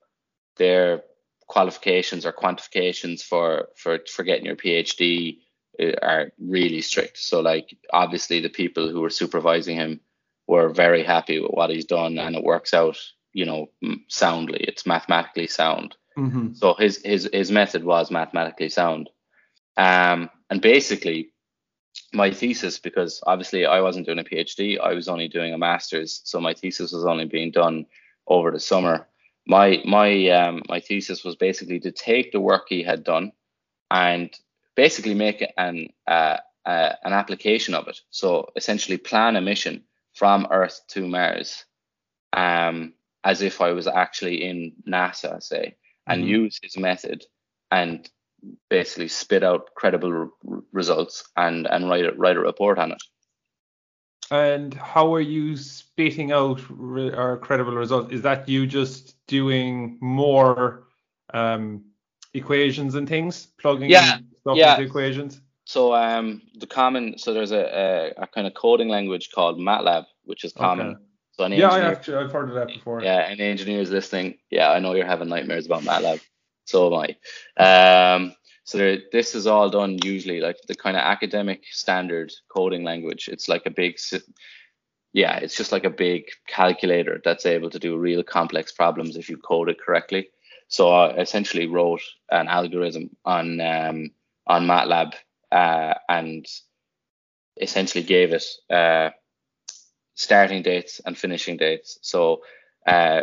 their qualifications or quantifications for, for, for getting your PhD uh, are really strict. So, like, obviously, the people who were supervising him were very happy with what he's done, and it works out, you know, soundly. It's mathematically sound. Mhm. So his his his method was mathematically sound. Um, and basically, my thesis, because obviously I wasn't doing a PhD, I was only doing a master's, so my thesis was only being done over the summer. My my um, my thesis was basically to take the work he had done and basically make an uh, uh, an application of it. So essentially, plan a mission from Earth to Mars, um, as if I was actually in NASA, say, and Mhm. use his method and basically spit out credible r- results and and write a, write a report on it. And how are you spitting out re- or credible results? Is that you just doing more um, equations and things, plugging Yeah, stuff yeah. into equations? So um, the common so there's a, a, a kind of coding language called MATLAB, which is common. Okay. So Yeah, I actually, I've heard of that before. Yeah, any engineers listening, yeah, I know you're having nightmares about MATLAB. So am I. Um, so there, this is all done usually like the kind of academic standard coding language. It's like a big, yeah, it's just like a big calculator that's able to do real complex problems if you code it correctly. So I essentially wrote an algorithm on um, on MATLAB uh, and essentially gave it uh, starting dates and finishing dates. So uh,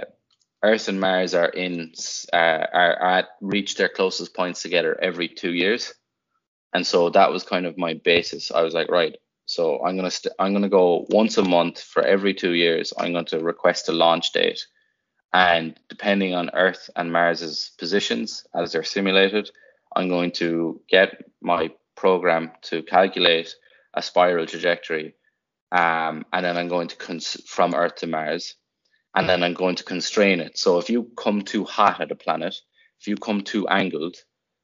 Earth and Mars are in uh, are, are at reach their closest points together every two years, and so that was kind of my basis. I was like, right, so I'm gonna st- I'm gonna go once a month for every two years. I'm going to request a launch date, and depending on Earth and Mars's positions as they're simulated, I'm going to get my program to calculate a spiral trajectory, um, and then I'm going to cons- from Earth to Mars, and then I'm going to constrain it. So if you come too hot at a planet, if you come too angled,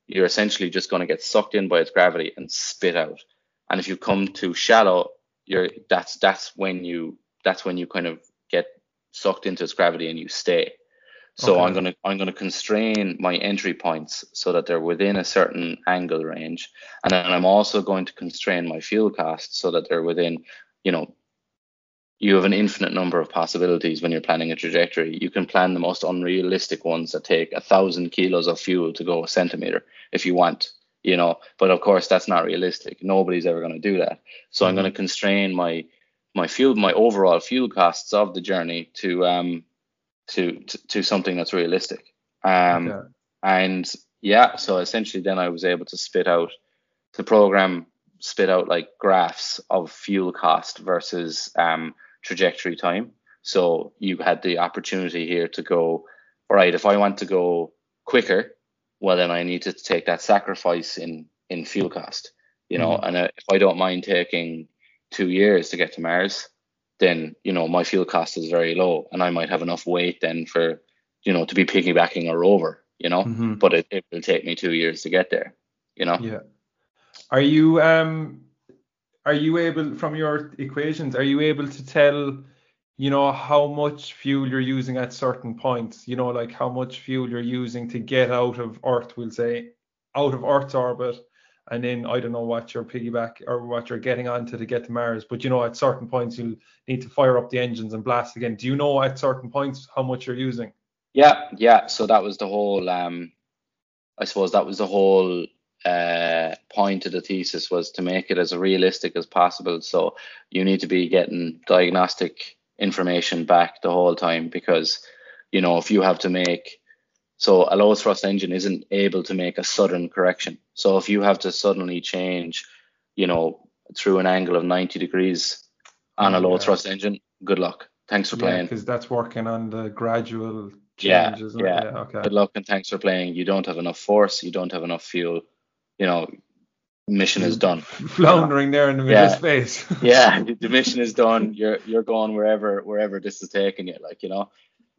you're essentially just going to get sucked in by its gravity and spit out. And if you come too shallow, you're that's that's when you that's when you kind of get sucked into its gravity and you stay. So Okay. I'm gonna I'm gonna constrain my entry points so that they're within a certain angle range, and then I'm also going to constrain my fuel costs so that they're within, you know, you have an infinite number of possibilities when you're planning a trajectory. You can plan the most unrealistic ones that take a thousand kilos of fuel to go a centimeter if you want, you know. But of course, that's not realistic. Nobody's ever going to do that. So I'm going to constrain my my fuel, my overall fuel costs of the journey to um to to, to something that's realistic. Um, Okay. and yeah, so essentially, then I was able to spit out the program spit out like graphs of fuel cost versus um, trajectory time. So you had the opportunity here to go, all right, if I want to go quicker, well then I need to take that sacrifice in in fuel cost, you know. Mhm. And uh, if I don't mind taking two years to get to Mars, then you know my fuel cost is very low, and I might have enough weight then for you know to be piggybacking a rover, you know. Mhm. But it, it will take me two years to get there, you know. Yeah. Are you um are you able from your equations are you able to tell you know how much fuel you're using at certain points you know like how much fuel you're using to get out of earth we'll say out of earth's orbit and then I don't know what your piggyback or what you're getting onto to get to Mars but you know at certain points you'll need to fire up the engines and blast again do you know at certain points how much you're using Yeah, yeah. So that was the whole. Um, I suppose that was the whole uh, point of the thesis was to make it as realistic as possible. So you need to be getting diagnostic information back the whole time because you know if you have to make so a low thrust engine isn't able to make a sudden correction. So if you have to suddenly change, you know, through an angle of 90 degrees on a low Yeah. thrust engine, good luck. Thanks for playing. because that's working on the gradual Yeah, changes isn't yeah. yeah okay Good luck and thanks for playing. You don't have enough force. You don't have enough fuel. You know, mission is done. floundering there in the middle Yeah. of space. [laughs] Yeah, the mission is done. You're you're going wherever wherever this is taking you. Like you know,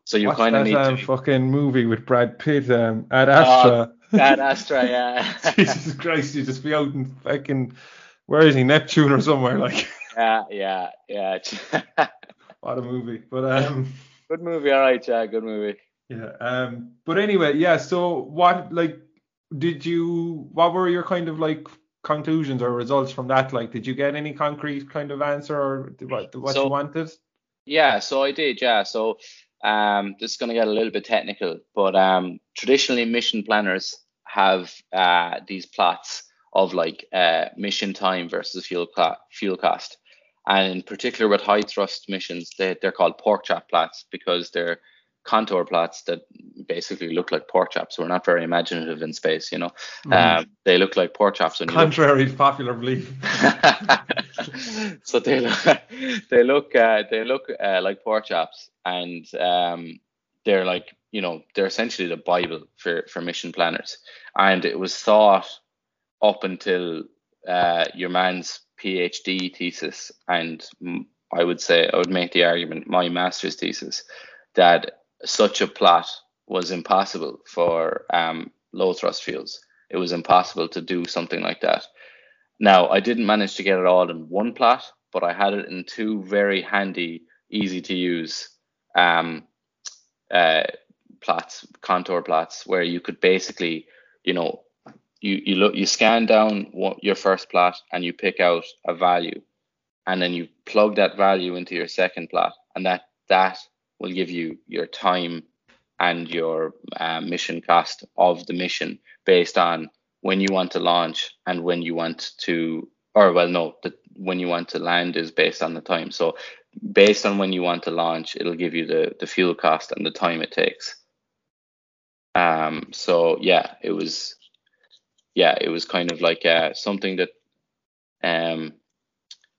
so you kind of need um, to. fucking movie with Brad Pitt um, Ad Astra? That Astra, yeah, [laughs] Jesus Christ, you just be out in fucking where is he Neptune or somewhere like [laughs] yeah, yeah, yeah. what a movie. But um good movie, all right, yeah, good movie. yeah um but anyway yeah so what like did you what were your kind of like conclusions or results from that like did you get any concrete kind of answer or what what So- you wanted? Yeah, so I did, yeah. So um, this is going to get a little bit technical, but um, traditionally mission planners have uh, these plots of like uh, mission time versus fuel co- fuel cost, and in particular with high thrust missions, they they're called pork chop plots because they're contour plots that basically look like pork chops. We're not very imaginative in space, you know. Mhm. Um, they look like pork chops when look Contrary to popular belief. [laughs] so they look, [laughs] they look, uh, they look uh, like pork chops, and um, they're like, you know, they're essentially the bible for for mission planners. And it was thought up until uh, your man's PhD thesis, and I would say I would make the argument my master's thesis that such a plot was impossible for um, low thrust fuels. It was impossible to do something like that. Now, I didn't manage to get it all in one plot, but I had it in two very handy, easy to use um, uh, plots, contour plots, where you could basically, you know, you you look, you scan down one, your first plot and you pick out a value, and then you plug that value into your second plot, and that that will give you your time and your uh, mission cost of the mission based on when you want to launch and when you want to or well no the when you want to land is based on the time. So based on when you want to launch it'll give you the the fuel cost and the time it takes. Um so yeah it was yeah it was kind of like uh something that um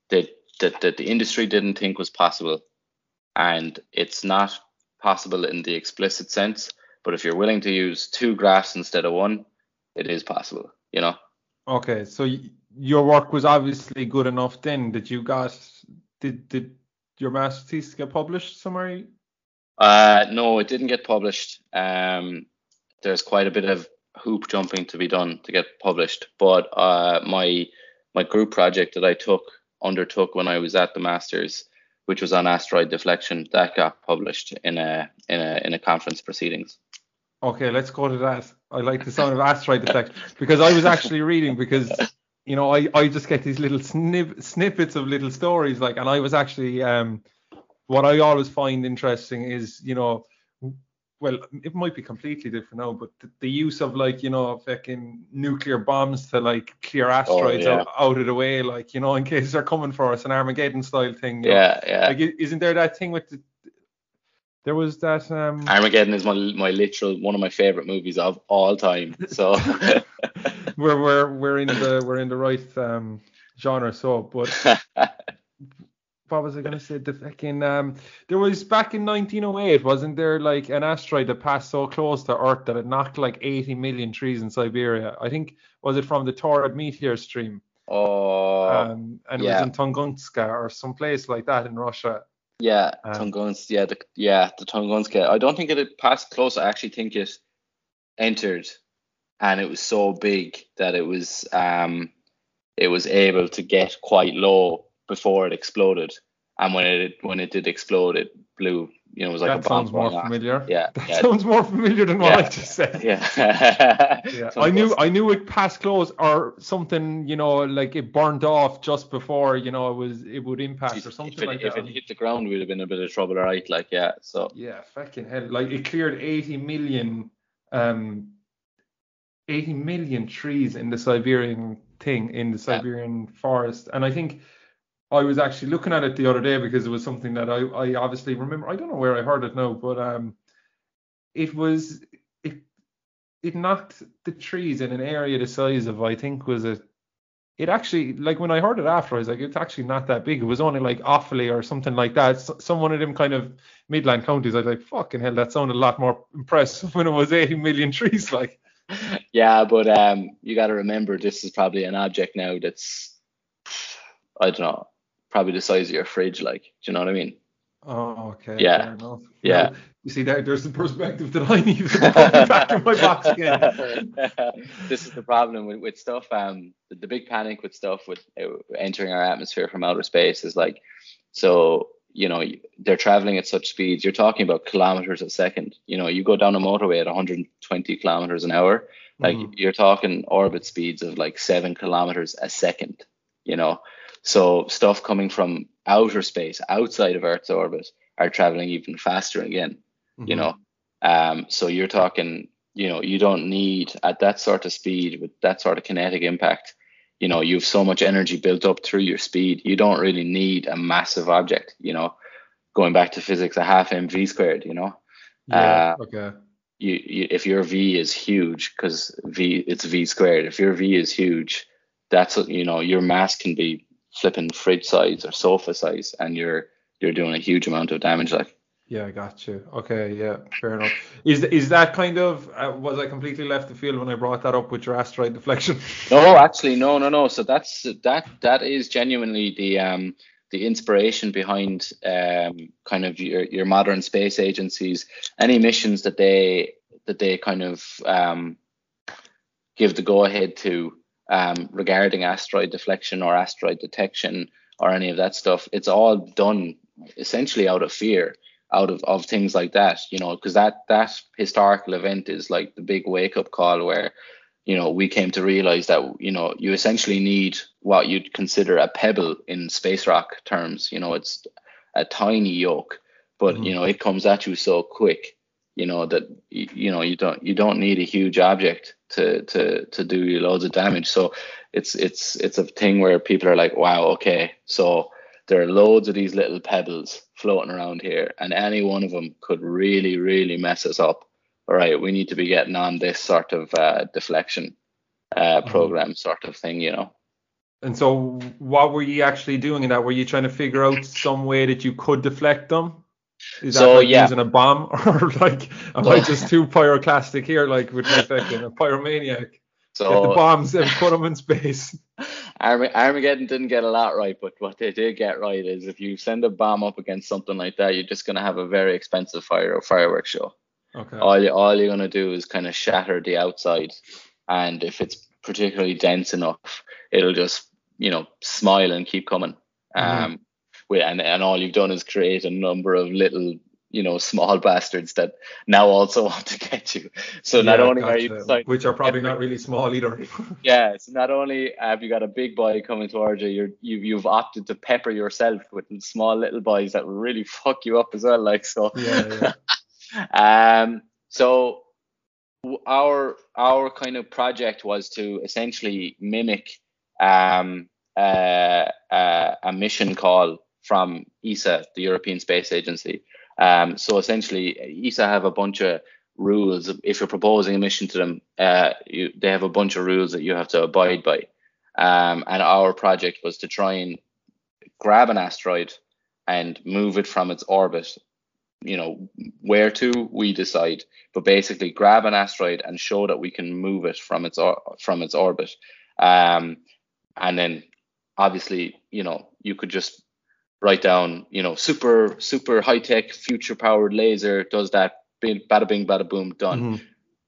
that that, that the industry didn't think was possible and it's not possible in the explicit sense but if you're willing to use two graphs instead of one it is possible you know Okay, so y- your work was obviously good enough then that you got did did your master's thesis get published somewhere? uh no it didn't get published um there's quite a bit of hoop jumping to be done to get published but uh my my group project that i took undertook when i was at the masters which was on asteroid deflection that got published in a in a in a conference proceedings Okay, let's go to that. I like the sound of asteroid deflection because I was actually reading because you know I, I just get these little snip, snippets of little stories like and I was actually um what I always find interesting is you know well it might be completely different now but the, the use of like you know fucking nuclear bombs to like clear asteroids yeah. out, out of the way like you know in case they're coming for us an Armageddon style thing you know. yeah yeah like isn't there that thing with the, there was that um armageddon is my my literal one of my favorite movies of all time so [laughs] we're we're we're in the we're in the right um genre so but [laughs] what was I gonna say the fucking um there was back in 1908 wasn't there like an asteroid that passed so close to Earth that it knocked like 80 million trees in Siberia I think was it from the Taurid meteor stream oh um and it yeah. was in Tunguska or some place like that in Russia Yeah, Um, Tunguns. Yeah, the yeah the Tunguska. I don't think it had passed close. I actually think it entered, and it was so big that it was um it was able to get quite low before it exploded. And when it when it did explode, it blew. You know, it was like that a bomb. sounds more off. familiar. Yeah, That yeah. sounds more familiar than what Yeah, I just said. Yeah. [laughs] Yeah, I knew I knew it passed close or something, you know, like it burned off just before, you know, it was it would impact or something if it, like if that. it hit the ground, we'd have been a bit of trouble, right? Like, yeah. So Yeah, fucking hell. Like it cleared 80 million um 80 million trees in the Siberian thing in the Siberian forest. And I think I was actually looking at it the other day because it was something that I, I obviously remember. I don't know where I heard it now, but um it was it it knocked the trees in an area the size of I think was a it actually like when I heard it after I was like it's actually not that big. It was only like Offaly or something like that. S- some one of them kind of Midland counties. I was like fucking hell, that sounded a lot more impressive [laughs] when it was 80 million trees. Like yeah, but um, you got to remember this is probably an object now that's I don't know, probably the size of your fridge. Like, do you know what I mean? oh okay, Yeah. Yeah. You see there, there's the perspective that I need to put back in my [laughs] box again. [laughs] this is the problem with, with stuff. Um, the, the big panic with stuff with uh, entering our atmosphere from outer space is like, so you know they're traveling at such speeds. You're talking about kilometers a second. You know, you go down a motorway at 120 kilometers an hour. Like Mhm. you're talking orbit speeds of like seven kilometers a second. You know, so stuff coming from outer space, outside of Earth's orbit, are traveling even faster again you Mhm. know um so you're talking you know you don't need at that sort of speed with that sort of kinetic impact you know you've so much energy built up through your speed you don't really need a massive object you know going back to physics a half mv squared you know Yeah. uh, okay. you, you if your v is huge because v it's v squared if your v is huge that's you know your mass can be flipping fridge size or sofa size and you're you're doing a huge amount of damage like Yeah, I got you. Okay, yeah, fair enough. Is is that kind of uh, was I completely left the field when I brought that up with your asteroid deflection? [laughs] No, actually, no, no, no. So that's that that is genuinely the um the inspiration behind um kind of your your modern space agencies, any missions that they that they kind of um give the go ahead to um regarding asteroid deflection or asteroid detection or any of that stuff. It's all done essentially out of fear out of, of things like that, you know, because that that historical event is like the big wake up call where you know, we came to realize that, you know, you essentially need what you'd consider a pebble in space rock terms. You know, it's a tiny yoke, but you know, it comes at you so quick, you know, that you know you don't you don't need a huge object to to to do you loads of damage. So it's it's it's a thing where people are like, wow, okay, so there are loads of these little pebbles floating around here, and any one of them could really really mess us up all right, we need to be getting on this sort of uh, deflection uh, program sort of thing, you know. And so, what were you actually doing in that? Were you trying to figure out some way that you could deflect them? Is that So, like yeah. using a bomb, [laughs] or like am I just [laughs] too pyroclastic here, like with my fucking a [laughs] pyromaniac? So Get the bombs and put them in space. Arma- Armageddon didn't get a lot right, but what they did get right is if you send a bomb up against something like that, you're just going to have a very expensive fire or fireworks show. Okay. All you all you're gonna do is kind of shatter the outside, and if it's particularly dense enough, it'll just you know smile and keep coming. Um, with, and and all you've done is create a number of little you know small [laughs] bastards that now also [laughs] want to get you. So not Yeah, only are you deciding which are probably not really small either. [laughs] yeah, so not only have you got a big boy coming towards you, you're, you you've opted to pepper yourself with small little boys that will really fuck you up as well. Like so. Yeah, yeah. um. So our our kind of project was to essentially mimic um uh, uh, a mission call from ESA, the European Space Agency. Um. So essentially, ESA have a bunch of rules. If you're proposing a mission to them, uh, you, they have a bunch of rules that you have to abide by. Um, and our project was to try and grab an asteroid and move it from its orbit. You know, where to we decide, but basically grab an asteroid and show that we can move it from its or- from its orbit. Um, and then obviously, you know, you could just write down, you know, super super high tech future powered laser does that, bada bing, bada boom, done. Mm-hmm.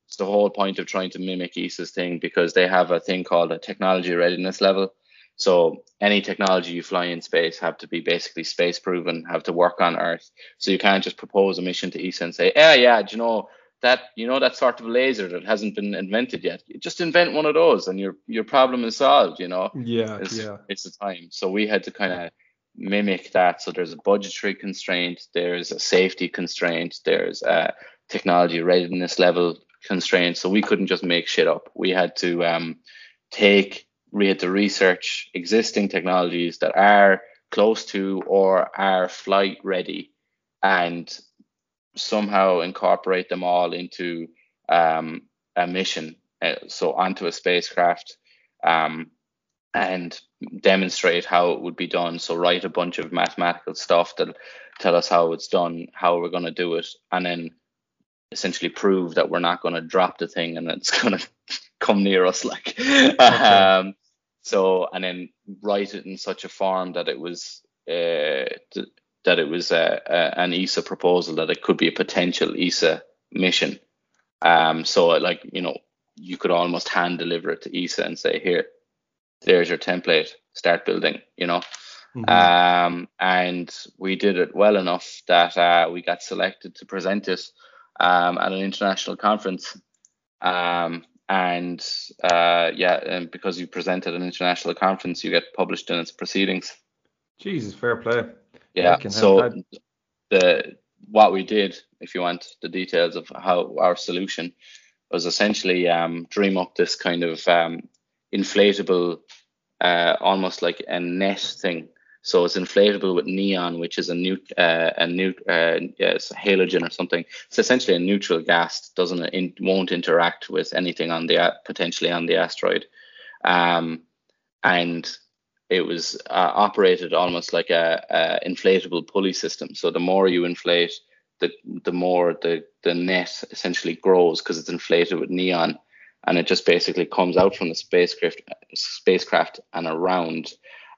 It's the whole point of trying to mimic ESA's thing because they have a thing called a technology readiness level. So any technology you fly in space have to be basically space proven, have to work on Earth. So you can't just propose a mission to ESA and say, yeah, yeah, do you know that you know that sort of laser that hasn't been invented yet? Just invent one of those and your your problem is solved. You know. Yeah, it's, yeah. It's the time. So we had to kind of mimic that. So there's a budgetary constraint, there's a safety constraint, there's a technology readiness level constraint. So we couldn't just make shit up. We had to um, take we had to research existing technologies that are close to or are flight ready and somehow incorporate them all into um, a mission uh, so onto a spacecraft um, and demonstrate how it would be done. So write a bunch of mathematical stuff that tell us how it's done how we're going to do it and then essentially prove that we're not going to drop the thing and it's [laughs] going to come near us like. Okay. um so and then write it in such a form that it was uh, th- that it was uh, uh, an ESA proposal that it could be a potential ESA mission. Um so like you know you could almost hand deliver it to ESA and say here there's your template start building you know mm-hmm. um and we did it well enough that uh, we got selected to present it um, at an international conference um, and uh, yeah, and because you present at an international conference, you get published in its proceedings. Jesus, fair play. Yeah. So the what we did, if you want the details of how our solution was essentially um, dream up this kind of um, inflatable, uh, almost like a net thing so it's inflatable with neon, which is a new uh, a new uh, yes, halogen or something. It's essentially a neutral gas. Doesn't in, won't interact with anything on the potentially on the asteroid, um, and it was uh, operated almost like a, a, inflatable pulley system. So the more you inflate, the the more the the net essentially grows because it's inflated with neon, and it just basically comes out from the spacecraft spacecraft and around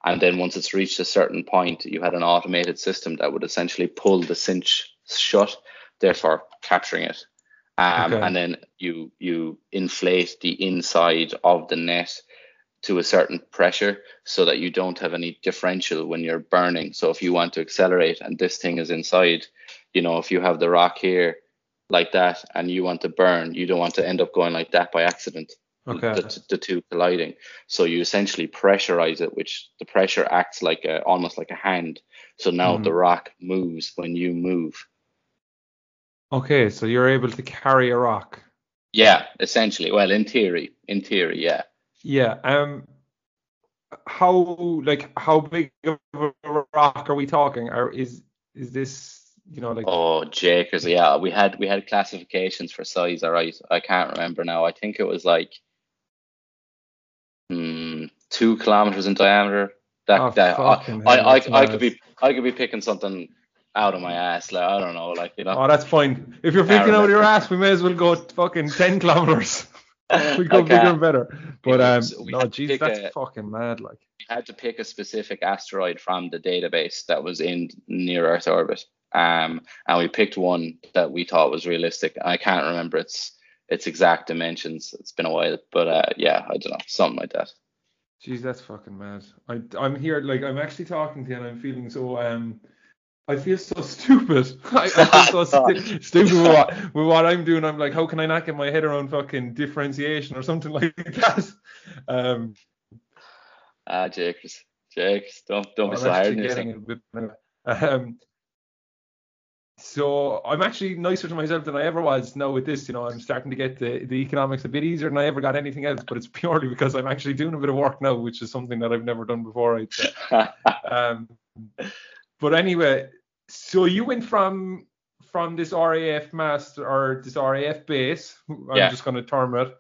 and then once it's reached a certain point, you had an automated system that would essentially pull the cinch shut, therefore capturing it. Um, okay. And then you you inflate the inside of the net to a certain pressure so that you don't have any differential when you're burning. So if you want to accelerate and this thing is inside, you know, if you have the rock here like that and you want to burn, you don't want to end up going like that by accident okay. the, the two colliding. So you essentially pressurize it, which the pressure acts like a almost like a hand. So now mm. the rock moves when you move. Okay, so you're able to carry a rock. Yeah, essentially. Well, in theory, in theory, yeah. Yeah. Um. How like how big of a rock are we talking? Or is is this you know like? Oh, Jakers, yeah. We had we had classifications for size. All right, I can't remember now. I think it was like mm, two kilometers in diameter. That, oh, that I, I, I, I could be I could be picking something out of my ass. Like I don't know, like you know. Oh, that's fine. If you're picking out of your ass, we may as well go fucking ten [laughs] kilometers. we go bigger and better. But um, no, geez, that's a, fucking mad. Like we had to pick a specific asteroid from the database that was in near Earth orbit. Um, and we picked one that we thought was realistic. I can't remember its its exact dimensions. It's been a while, but uh, yeah, I don't know, something like that. Jeez, that's fucking mad. I I'm here like I'm actually talking to you and I'm feeling so um I feel so [laughs] stupid. I, I feel so [laughs] stu- stupid with what, with what I'm doing. I'm like, how can I not get my head around fucking differentiation or something [laughs] like that? Um, ah, Jakes, Jakes, don't don't well, be so hard. Um, so I'm actually nicer to myself than I ever was now with this. You know, I'm starting to get the, the economics a bit easier than I ever got anything else, but it's [laughs] purely because I'm actually doing a bit of work now, which is something that I've never done before. [laughs] Um, but anyway, so you went from from this RAF master or this RAF base. I'm yeah. just going to term it.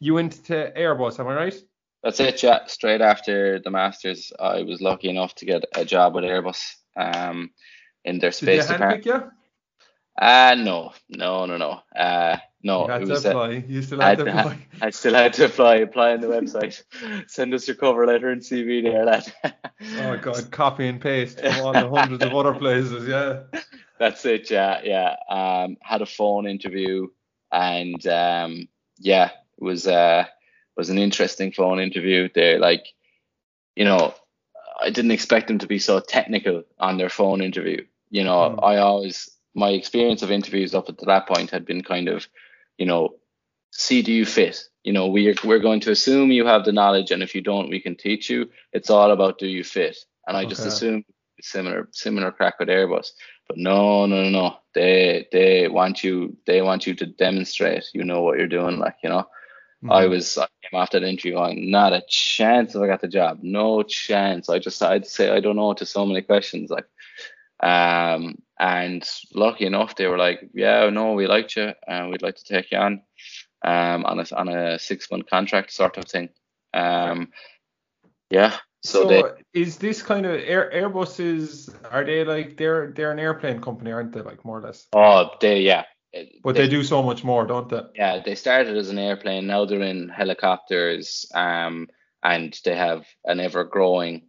You went to Airbus, am I right? That's it. Yeah. Straight after the masters, I was lucky enough to get a job with Airbus. Um, in their space Did they handpick you? Uh no, no, no, no. Uh, no. You had it to was, uh, apply. You still I, had to had- apply. [laughs] I still had to apply. Apply on the website. [laughs] Send us your cover letter and CV there, lad. Oh god, [laughs] copy and paste from all the hundreds of other places. Yeah. That's it. Yeah, yeah. Um, had a phone interview, and um, yeah, it was uh was an interesting phone interview. They like, you know, I didn't expect them to be so technical on their phone interview. You know, Mm. I always my experience of interviews up until that point had been kind of, you know, see do you fit. You know, we're we're going to assume you have the knowledge, and if you don't, we can teach you. It's all about do you fit. And I just Okay. assumed similar similar crack with Airbus. But no, no, no, no. They they want you they want you to demonstrate you know what you're doing. Like you know, I Mm. was I came after the interview going not a chance if I got the job, no chance. I just I'd say I don't know to so many questions like, um, and lucky enough they were like, yeah, no, we liked you and we'd like to take you on, um, on a on a six month contract sort of thing, um, yeah. So, So, they is this kind of Air, Airbuses? Are they like they're they're an airplane company, aren't they? Like more or less. oh they yeah. But they, do so much more, don't they? Yeah, they started as an airplane. Now they're in helicopters, um, and they have an ever-growing,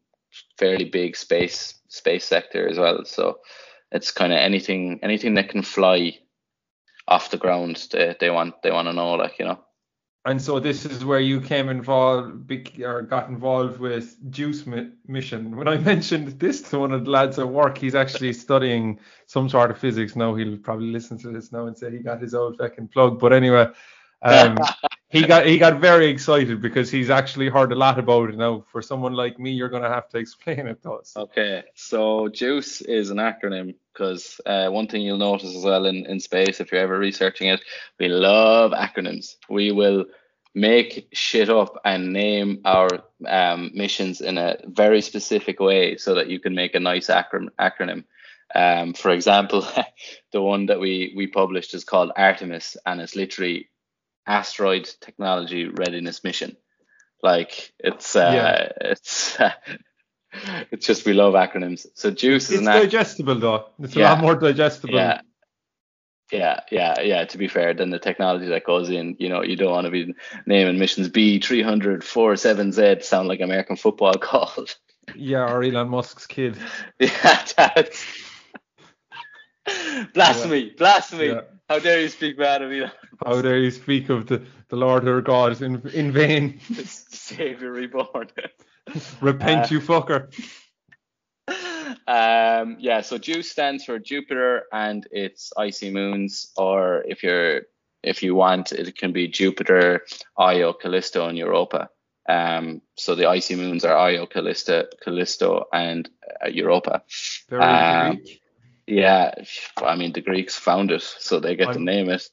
fairly big space space sector as well. So it's kind of anything anything that can fly off the ground. They they want they want to know, like you know. And so this is where you came involved or got involved with Juice Mission. When I [laughs] mentioned this to one of the lads at work, he's actually studying some sort of physics now. He'll probably listen to this now and say he got his old fucking plug. But anyway, um, [laughs] he got he got very excited because he's actually heard a lot about it now. For someone like me, you're gonna have to explain it to us. Okay, so JUICE is an acronym because uh, one thing you'll notice as well in, in space, if you're ever researching it, we love acronyms. We will make shit up and name our um, missions in a very specific way so that you can make a nice acron- acronym. Um, for example, [laughs] the one that we, we published is called Artemis, and it's literally Asteroid Technology Readiness Mission. Like it's uh, Yeah. it's it's just we love acronyms. So Juice is It's an ac- digestible though. It's a lot more digestible. yeah. Yeah, yeah, yeah. To be fair, than the technology that goes in, you know, you don't want to be naming missions B 300 47Z sound like American football [laughs] called. Yeah, or Elon Musk's kid. [laughs] yeah, that's [laughs] blasphemy, blasphemy. Yeah. How dare you speak bad of Elon? How dare you speak of the, the Lord our God in in vain? [laughs] Savior reborn. [laughs] Repent, Uh, you fucker. um, yeah, so JUICE stands for Jupiter and its icy moons, or if you're if you want, it can be Jupiter, Io, Callisto, and Europa. Um, so the icy moons are Io, Callisto, Callisto, and uh, Europa. Very Um, Greek. Yeah, I mean the Greeks found it, so they get to I'm- name it.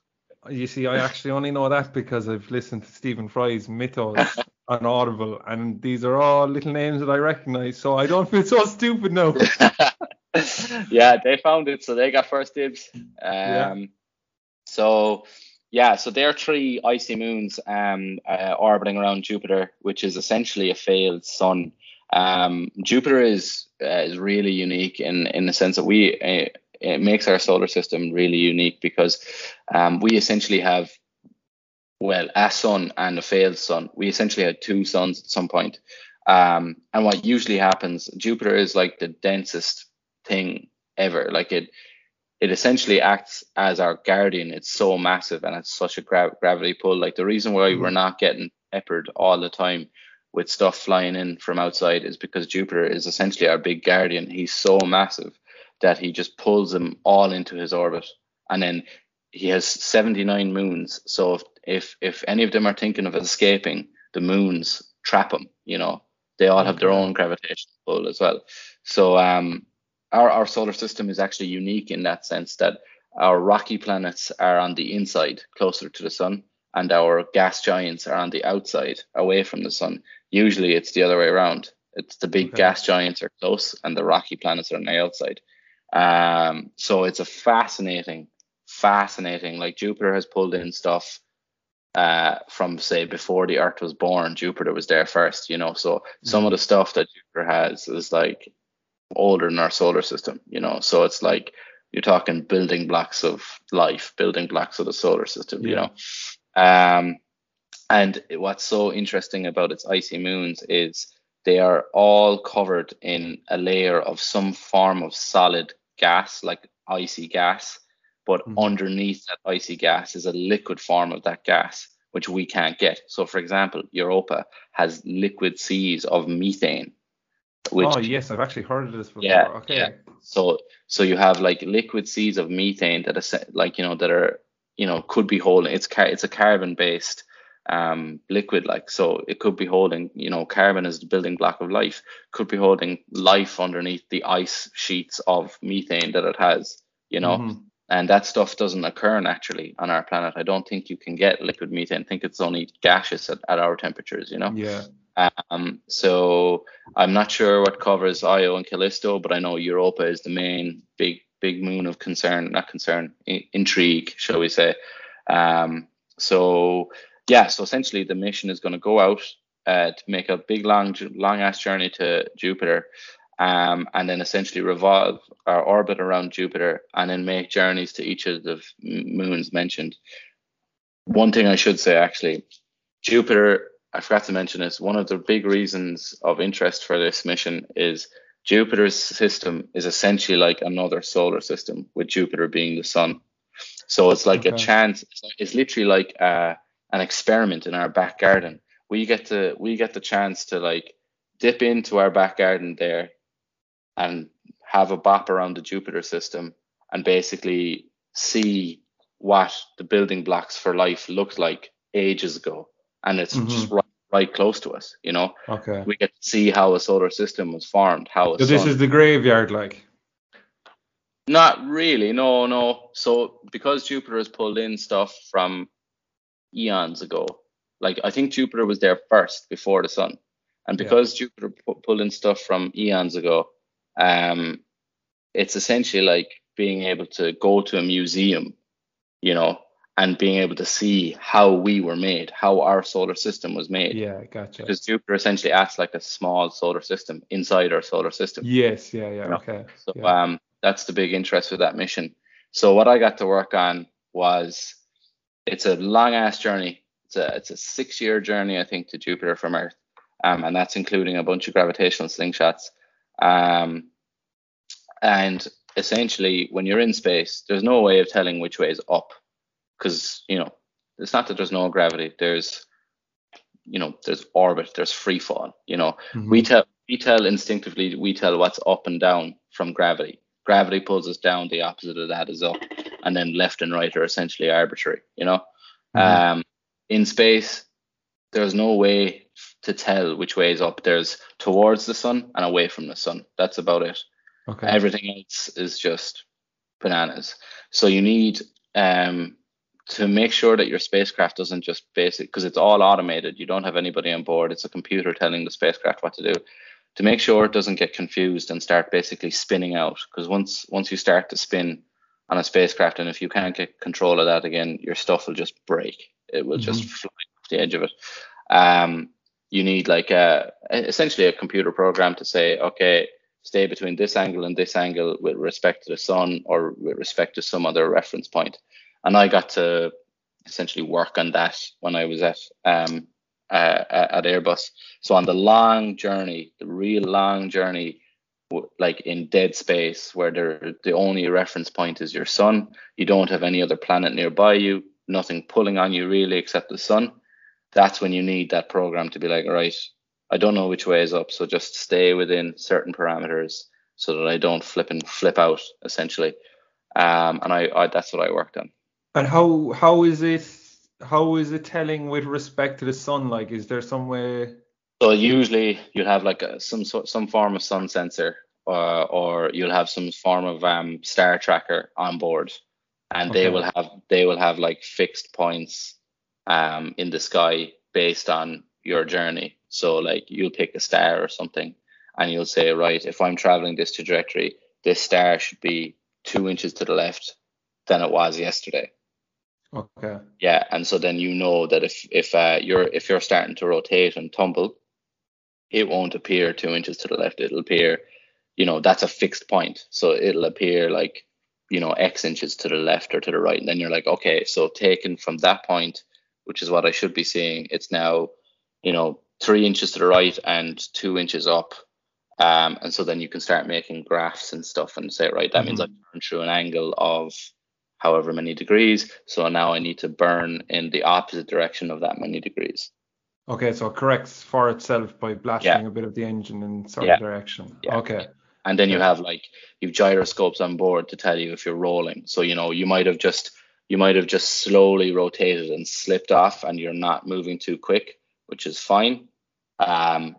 You see, I actually only know that because I've listened to Stephen Fry's Mythos [laughs] on Audible, and these are all little names that I recognize, so I don't feel so stupid now. [laughs] yeah, they found it, so they got first dibs. Um, Yeah. So, yeah, so there are three icy moons um, uh, orbiting around Jupiter, which is essentially a failed sun. Um, Jupiter is uh, is really unique in in the sense that we uh, it makes our solar system really unique because um, we essentially have well a sun and a failed sun. We essentially had two suns at some point. Um, and what usually happens, Jupiter is like the densest thing ever. Like it, it essentially acts as our guardian. It's so massive and it's such a gra- gravity pull. Like the reason why we're not getting peppered all the time with stuff flying in from outside is because Jupiter is essentially our big guardian. He's so massive that he just pulls them all into his orbit, and then he has 79 moons. So if if, if any of them are thinking of escaping, the moons trap him. You know, they all have their own gravitational pull as well. So um, our our solar system is actually unique in that sense that our rocky planets are on the inside, closer to the sun, and our gas giants are on the outside, away from the sun. Usually, it's the other way around. It's the big gas giants are close, and the rocky planets are on the outside. Um, so it's a fascinating, fascinating. Like Jupiter has pulled in stuff uh, from say before the Earth was born. Jupiter was there first, you know. So some of the stuff that Jupiter has is like older than our solar system, you know. So it's like you're talking building blocks of life, building blocks of the solar system, you know. Um, and what's so interesting about its icy moons is they are all covered in a layer of some form of solid gas, like icy gas. But Mhm. underneath that icy gas is a liquid form of that gas, which we can't get. So, for example, Europa has liquid seas of methane. Which oh yes, I've actually heard of this before. Yeah, okay. yeah. So so you have like liquid seas of methane that are like you know that are you know could be holding it's car it's a carbon based um liquid like so it could be holding you know carbon is the building block of life could be holding life underneath the ice sheets of methane that it has you know Mhm. and that stuff doesn't occur naturally on our planet i don't think you can get liquid methane i think it's only gaseous at, at our temperatures you know Yeah. um, so I'm not sure what covers Io and Callisto, but I know Europa is the main big big moon of concern, not concern, I- intrigue, shall we say. Um, so yeah, so essentially the mission is going to go out uh, to make a big long long ass journey to Jupiter. Um, and then essentially revolve or orbit around Jupiter and then make journeys to each of the moons mentioned. One thing I should say actually, Jupiter, I forgot to mention this, one of the big reasons of interest for this mission is Jupiter's system is essentially like another solar system, with Jupiter being the sun. So it's like a chance, it's literally like uh, an experiment in our back garden. We get to we get the chance to like dip into our back garden there and have a bop around the Jupiter system and basically see what the building blocks for life looked like ages ago. And it's mm-hmm. just right, right close to us, you know. Okay. We get to see how a solar system was formed, how So this sun- is the graveyard, like. not really, no, no. So because Jupiter has pulled in stuff from eons ago, like I think Jupiter was there first before the sun, and Yeah. because Jupiter pu- pulled in stuff from eons ago, um, it's essentially like being able to go to a museum, you know, and being able to see how we were made, how our solar system was made. Yeah, gotcha. Because Jupiter essentially acts like a small solar system inside our solar system. Yes, yeah, yeah, you know. okay. So yeah. um, that's the big interest with that mission. So what I got to work on was it's a long ass journey. It's a it's a six year journey I think to Jupiter from Earth, um, and that's including a bunch of gravitational slingshots. Um, and essentially, when you're in space, there's no way of telling which way is up, because you know it's not that there's no gravity. There's you know there's orbit, there's free fall. You know Mhm. we tell we tell instinctively we tell what's up and down from gravity. Gravity pulls us down. The opposite of that is up, and then left and right are essentially arbitrary. You know, Mhm. um, in space, there's no way to tell which way is up. There's towards the sun and away from the sun. That's about it. Okay. Everything else is just bananas. So you need um, to make sure that your spacecraft doesn't just basic because it's all automated. You don't have anybody on board. It's a computer telling the spacecraft what to do. To make sure it doesn't get confused and start basically spinning out. Because once once you start to spin on a spacecraft, and if you can't get control of that again, your stuff will just break. It will just Mhm. fly off the edge of it. Um, you need like a essentially a computer program to say, okay, stay between this angle and this angle with respect to the sun or with respect to some other reference point. And I got to essentially work on that when I was at um, uh, at Airbus. So on the long journey, the real long journey, like in dead space, where the the only reference point is your sun, you don't have any other planet nearby you, nothing pulling on you really except the sun. That's when you need that program to be like, right, I don't know which way is up, so just stay within certain parameters so that I don't flip and flip out essentially. Um, and I, I that's what I worked on. And how how is it how is it telling with respect to the sun? Like, is there some way? So usually you'll have like a, some sort some form of sun sensor, uh, or you'll have some form of um, star tracker on board, and they will have they will have like fixed points um, in the sky based on your journey. So like you'll pick a star or something, and you'll say, right, if I'm traveling this trajectory, this star should be two inches to the left than it was yesterday. Okay. Yeah, and so then you know that if if uh, you're if you're starting to rotate and tumble, it won't appear two inches to the left. It'll appear, you know, that's a fixed point. So it'll appear like you know, X inches to the left or to the right. And then you're like, okay, so taken from that point, which is what I should be seeing, it's now, you know, three inches to the right and two inches up. Um, and so then you can start making graphs and stuff and say, right, that mm-hmm. means I burn through an angle of however many degrees. So now I need to burn in the opposite direction of that many degrees. Okay, so it corrects for itself by blasting yeah. a bit of the engine in certain yeah. direction. Yeah. Okay. And then you have like you've gyroscopes on board to tell you if you're rolling. So you know you might have just you might have just slowly rotated and slipped off, and you're not moving too quick, which is fine. Um,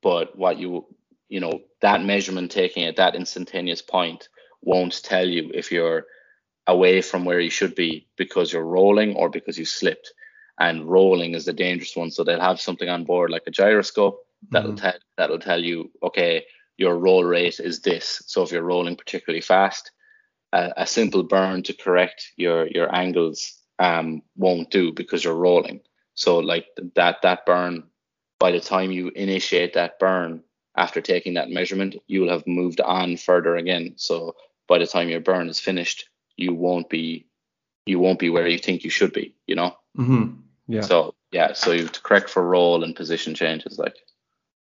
but what you you know that measurement taking at that instantaneous point won't tell you if you're away from where you should be because you're rolling or because you slipped and rolling is the dangerous one. So they'll have something on board like a gyroscope that'll mm-hmm. tell that'll tell you, okay, your roll rate is this. So if you're rolling particularly fast, uh, a simple burn to correct your your angles um, won't do because you're rolling. So like that that burn, by the time you initiate that burn after taking that measurement, you'll have moved on further again. So by the time your burn is finished, you won't be you won't be where you think you should be. You know. Mm-hmm. Yeah. So yeah, so you have to correct for role and position changes like.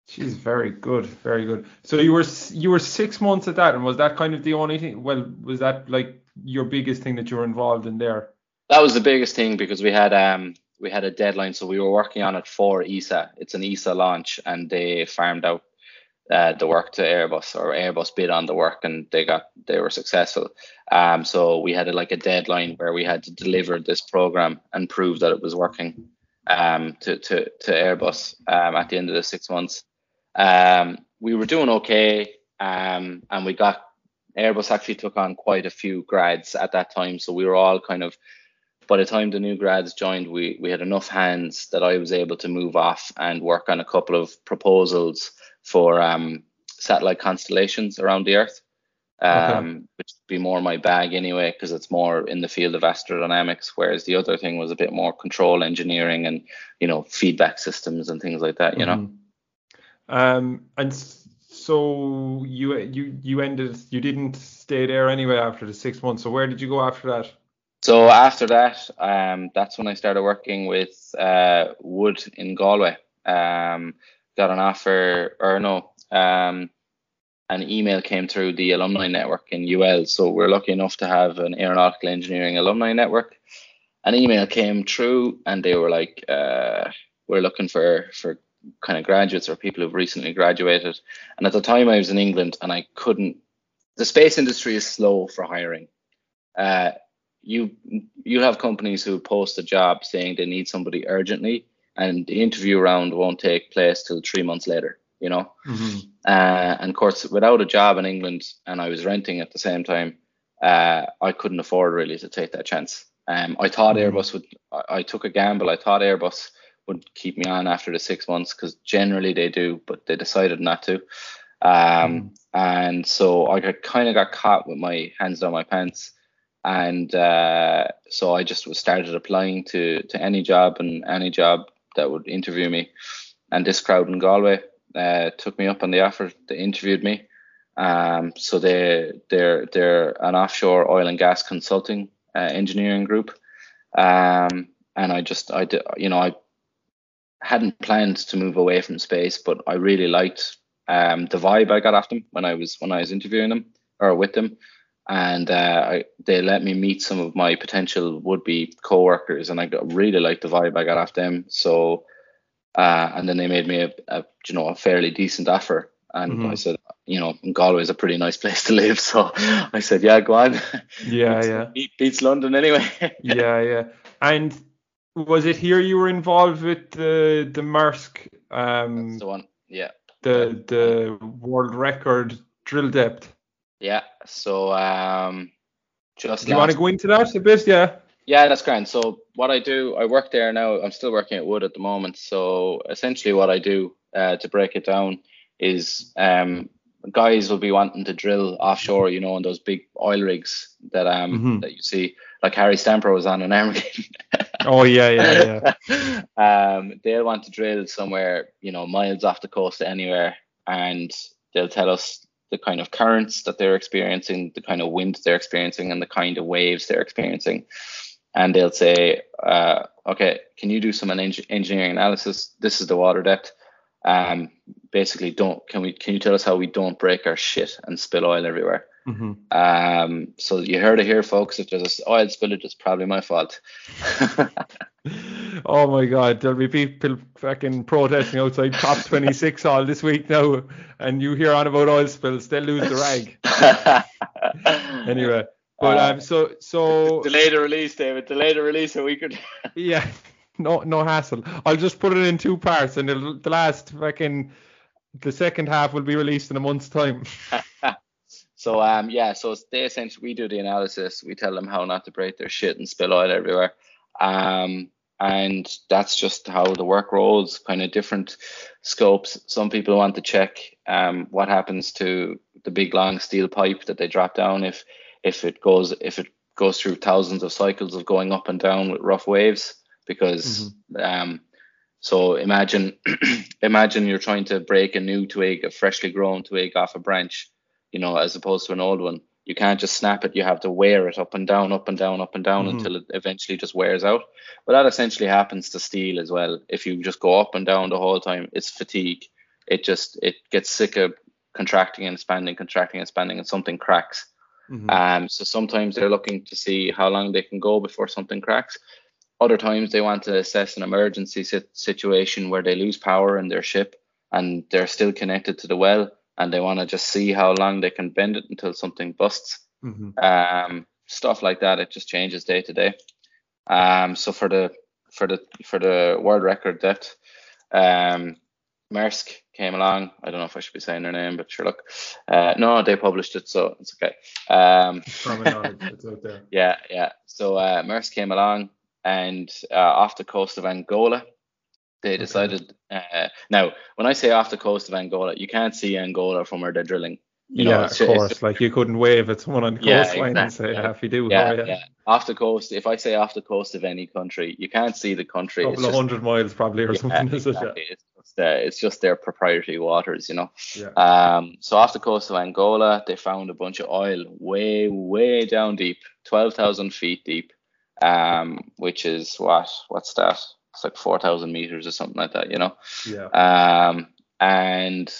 She's very good, very good. So you were you were six months at that, and was that kind of the only thing? Well, was that like your biggest thing that you were involved in there? That was the biggest thing because we had um we had a deadline, so we were working on it for ESA. It's an ESA launch, and they farmed out uh, the work to Airbus, or Airbus bid on the work, and they got they were successful. Um, so we had a, like a deadline where we had to deliver this program and prove that it was working um, to, to, to Airbus um, at the end of the six months. Um, we were doing okay, um, and we got Airbus actually took on quite a few grads at that time. So we were all kind of, by the time the new grads joined, we, we had enough hands that I was able to move off and work on a couple of proposals for um, satellite constellations around the Earth um, okay. which would be more my bag anyway, because it's more in the field of astrodynamics, whereas the other thing was a bit more control engineering and you know feedback systems and things like that. You mm-hmm. know. Um, and so you you you ended you didn't stay there anyway after the six months. So where did you go after that? So after that, um, that's when I started working with uh, Wood in Galway. Um, got an offer, or no, um, an email came through the alumni network in UL. So we're lucky enough to have an aeronautical engineering alumni network. An email came through, and they were like, uh, "We're looking for for kind of graduates or people who've recently graduated." And at the time, I was in England, and I couldn't. The space industry is slow for hiring. Uh, you you have companies who post a job saying they need somebody urgently, and the interview round won't take place till three months later you know. Mm-hmm. Uh, and of course, without a job in England, and I was renting at the same time, uh, I couldn't afford really to take that chance. Um, I thought mm-hmm. Airbus would. I, I, took a gamble. I thought Airbus would keep me on after the six months because generally they do, but they decided not to. Um, mm-hmm. And so I kind of got caught with my hands down my pants, and uh, so I just started applying to to any job and any job that would interview me. And this crowd in Galway uh, took me up on the offer. They interviewed me. Um, so they they're they're an offshore oil and gas consulting uh, engineering group. Um, and I just I did you know I hadn't planned to move away from space, but I really liked um, the vibe I got off them when I was when I was interviewing them or with them, and uh, I, they let me meet some of my potential would be co-workers, and I got, really liked the vibe I got off them. So uh, and then they made me a, a, you know a fairly decent offer, and mm-hmm. I said, you know, Galway is a pretty nice place to live, [laughs] so I said, yeah, go on. Yeah, [laughs] yeah. Beat, beats London anyway. [laughs] yeah, yeah. And was it here you were involved with the the Maersk? Um, That's the one. Yeah. The the world record drill depth. Yeah. So um, just. Do you want to go into that a bit? Yeah. Yeah, that's grand. So what I do, I work there now. I'm still working at Wood at the moment. So essentially, what I do uh, to break it down is um, guys will be wanting to drill offshore, you know, on those big oil rigs that um mm-hmm. that you see, like Harry Stamper was on an Armageddon. [laughs] oh yeah, yeah, yeah. [laughs] um, they'll want to drill somewhere, you know, miles off the coast anywhere, and they'll tell us the kind of currents that they're experiencing, the kind of winds they're experiencing, and the kind of waves they're experiencing. And they'll say, uh, okay, can you do some engineering analysis? This is the water depth. Um, basically, don't can we can you tell us how we don't break our shit and spill oil everywhere? Mm-hmm. Um, so you heard it here, folks. If there's an oil spillage, it's probably my fault. [laughs] oh my God, there'll be people fucking protesting outside [laughs] COP26 all this week now, and you hear on about oil spills, they'll lose the rag. [laughs] anyway, but uh, um, so so delay the release, David. Delay the release so we could. yeah, no no hassle. I'll just put it in two parts, and the last fucking the second half will be released in a month's time. So um yeah, so they essentially we do the analysis, we tell them how not to break their shit and spill oil everywhere. Um and that's just how the work rolls, kind of different scopes. Some people want to check um what happens to the big long steel pipe that they drop down if if it goes if it goes through thousands of cycles of going up and down with rough waves because mm-hmm. um so imagine [clears throat] imagine you're trying to break a new twig, a freshly grown twig off a branch you know, as opposed to an old one. You can't just snap it. You have to wear it up and down, up and down, up and down mm-hmm. until it eventually just wears out. But that essentially happens to steel as well. If you just go up and down the whole time, it's fatigue. It just it gets sick of contracting and expanding, contracting and expanding, and something cracks. Mm-hmm. Um, so sometimes they're looking to see how long they can go before something cracks. Other times they want to assess an emergency sit- situation where they lose power in their ship and they're still connected to the well and they want to just see how long they can bend it until something busts. Mm-hmm. Um, stuff like that. It just changes day to day. Um, so for the for the for the world record depth, um, Maersk came along. I don't know if I should be saying their name, but sure, look. Uh, no, they published it, so it's okay. Um, it's out there. [laughs] Yeah, yeah. So uh, Maersk came along and uh, off the coast of Angola, they decided. Okay. Uh, now, when I say off the coast of Angola, you can't see Angola from where they're drilling. You yeah, know, of course. Just, like you couldn't wave at someone on the yeah, coastline exactly, and say, yeah. "Half you do." Yeah, oh, yeah, yeah. Off the coast. If I say off the coast of any country, you can't see the country. A couple of hundred miles probably or yeah, something. Exactly. It? It's just uh, it's just their proprietary waters, you know. Yeah. Um. So off the coast of Angola, they found a bunch of oil way, way down deep, twelve thousand feet deep. Um, which is what? What's that? It's like 4,000 meters or something like that, you know? Yeah. Um, and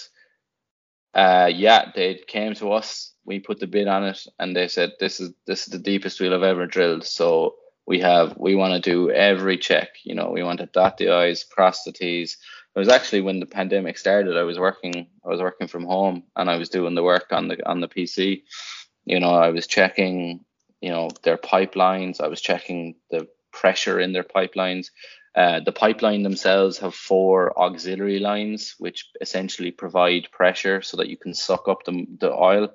uh, yeah, they came to us. We put the bid on it, and they said this is this is the deepest we'll have ever drilled. So we have we want to do every check. You know, we want to dot the i's, cross the t's. It was actually when the pandemic started. I was working. I was working from home, and I was doing the work on the on the PC. You know, I was checking. You know, their pipelines. I was checking the pressure in their pipelines. Uh, the pipeline themselves have four auxiliary lines, which essentially provide pressure so that you can suck up the, the oil.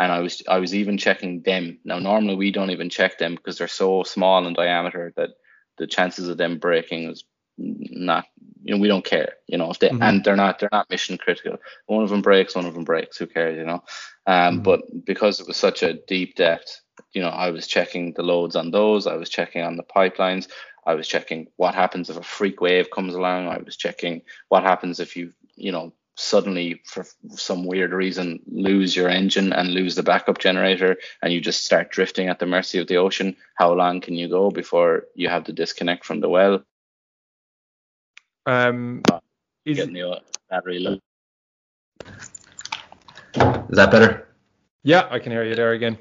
And I was I was even checking them. Now normally we don't even check them because they're so small in diameter that the chances of them breaking is not you know we don't care you know if they mm-hmm. and they're not they're not mission critical one of them breaks one of them breaks who cares you know um mm-hmm. but because it was such a deep depth you know i was checking the loads on those i was checking on the pipelines I was checking what happens if a freak wave comes along. I was checking what happens if you, you know, suddenly for some weird reason lose your engine and lose the backup generator and you just start drifting at the mercy of the ocean. How long can you go before you have to disconnect from the well? Um, is getting the battery low. Is that better? Yeah, I can hear you there again.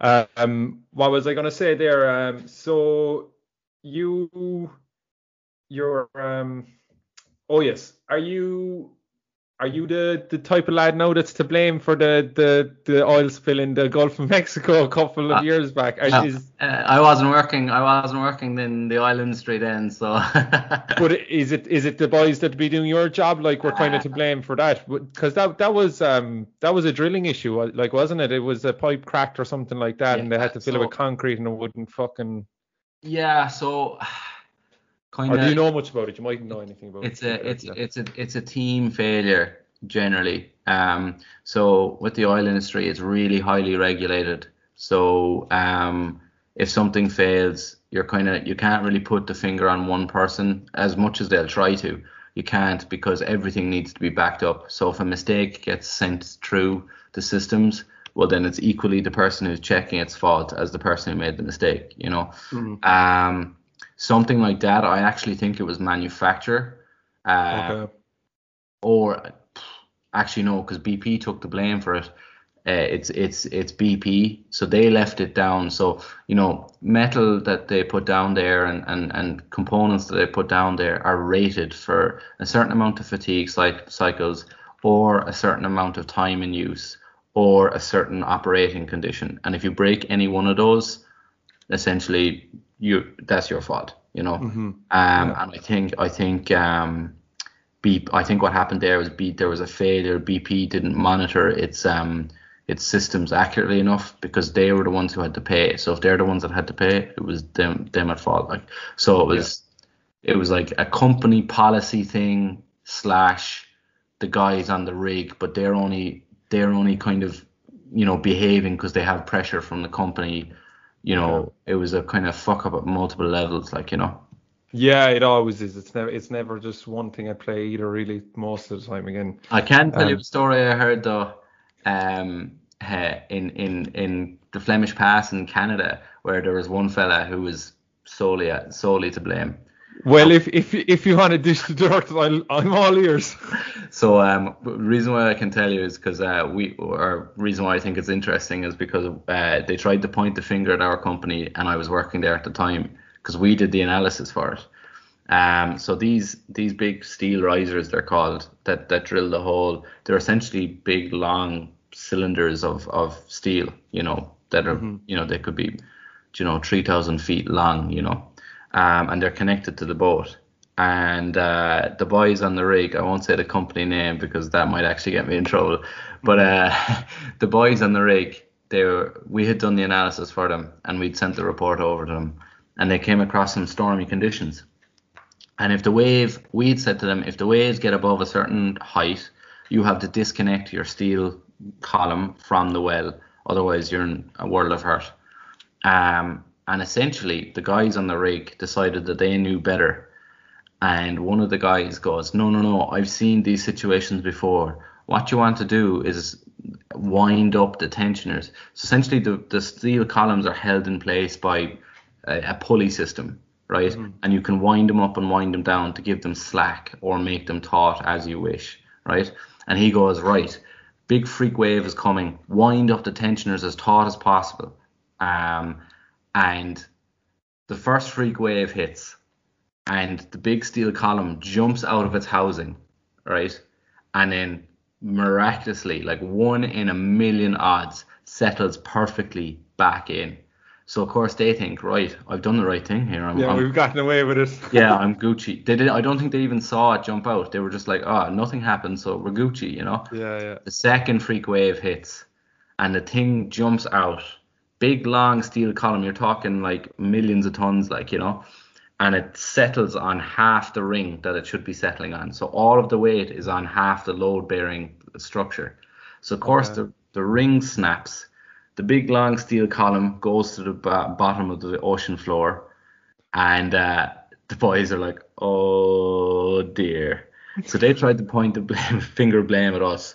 Um, what was I going to say there? Um, so you you're um oh yes. Are you are you the the type of lad now that's to blame for the the the oil spill in the Gulf of Mexico a couple of uh, years back? Are, uh, is, uh, I wasn't working I wasn't working in the oil industry then so. [laughs] But is it is it the boys that be doing your job? Like we're kind of to blame for that. Because that that was um that was a drilling issue like wasn't it? It was a pipe cracked or something like that yeah, and they had to fill so, it with concrete and it wouldn't fucking yeah, so [sighs] kind of. do you know much about it? You mightn't know anything about it's it. It's a it's a it's a team failure generally. Um, so with the oil industry, it's really highly regulated. So um, if something fails, you're kind of you can't really put the finger on one person as much as they'll try to. You can't because everything needs to be backed up. So if a mistake gets sent through the systems, well then it's equally the person who's checking its fault as the person who made the mistake. You know, Mhm. um, something like that. I actually think it was manufacture. Uh, Okay. or actually no, because BP took the blame for it. Uh, it's it's it's BP, so they left it down. So you know, metal that they put down there and and and components that they put down there are rated for a certain amount of fatigue cycles or a certain amount of time in use or a certain operating condition. And if you break any one of those, essentially you that's your fault. You know. Mhm. Um, Yeah. and I think I think um, B, I think what happened there was B, there was a failure. BP didn't monitor its um its systems accurately enough because they were the ones who had to pay. So if they're the ones that had to pay, it was them them at fault. Like so it was it was like a company policy thing slash the guys on the rig, but they're only they're only kind of you know behaving because they have pressure from the company. You know, it was a kind of fuck up at multiple levels, like you know. Yeah, it always is. It's never it's never just one thing at play either. Really, most of the time again. I can tell you Um, a story I heard though, um, in in in the Flemish Pass in Canada, where there was one fella who was solely solely to blame. Well, if if if you want to dish the dirt, I'm I'm all ears. [laughs] So um, reason why I can tell you is because uh, we, or reason why I think it's interesting is because uh, they tried to point the finger at our company, and I was working there at the time because we did the analysis for it. Um, so these these big steel risers, they're called, that that drill the hole. They're essentially big, long cylinders of of steel, you know, that are, Mhm. you know, they could be, you know, three thousand feet long, you know, um, and they're connected to the boat. And uh, the boys on the rig, I won't say the company name because that might actually get me in trouble. But uh, [laughs] the boys on the rig, they were, we had done the analysis for them and we'd sent the report over to them, and they came across some stormy conditions. And if the wave, we'd said to them, if the waves get above a certain height, you have to disconnect your steel column from the well, otherwise you're in a world of hurt. Um, and essentially, the guys on the rig decided that they knew better. And one of the guys goes, No, no, no, I've seen these situations before. What you want to do is wind up the tensioners. So essentially, the, the steel columns are held in place by a, a pulley system, right? And you can wind them up and wind them down to give them slack or make them taut as you wish, right? And he goes, Right, big freak wave is coming. Wind up the tensioners as taut as possible. Um, and the first freak wave hits, and the big steel column jumps out of its housing, right? And then miraculously, like one in a million odds, settles perfectly back in. So of course they think, right, I've done the right thing here. I'm, Yeah, I'm- we've gotten away with it. yeah, [laughs] I'm Gucci. They did. I don't think they even saw it jump out. They were just like, oh, nothing happened, so we're Gucci, you know. Yeah, yeah. The second freak wave hits, and the thing jumps out. Big long steel column. You're talking like millions of tons, like you know, and it settles on half the ring that it should be settling on. So all of the weight is on half the load-bearing structure. So of course Okay. the the ring snaps. The big long steel column goes to the bo- bottom of the ocean floor, and uh, the boys are like, "Oh dear." So they tried to point the blame, [laughs] finger blame at us.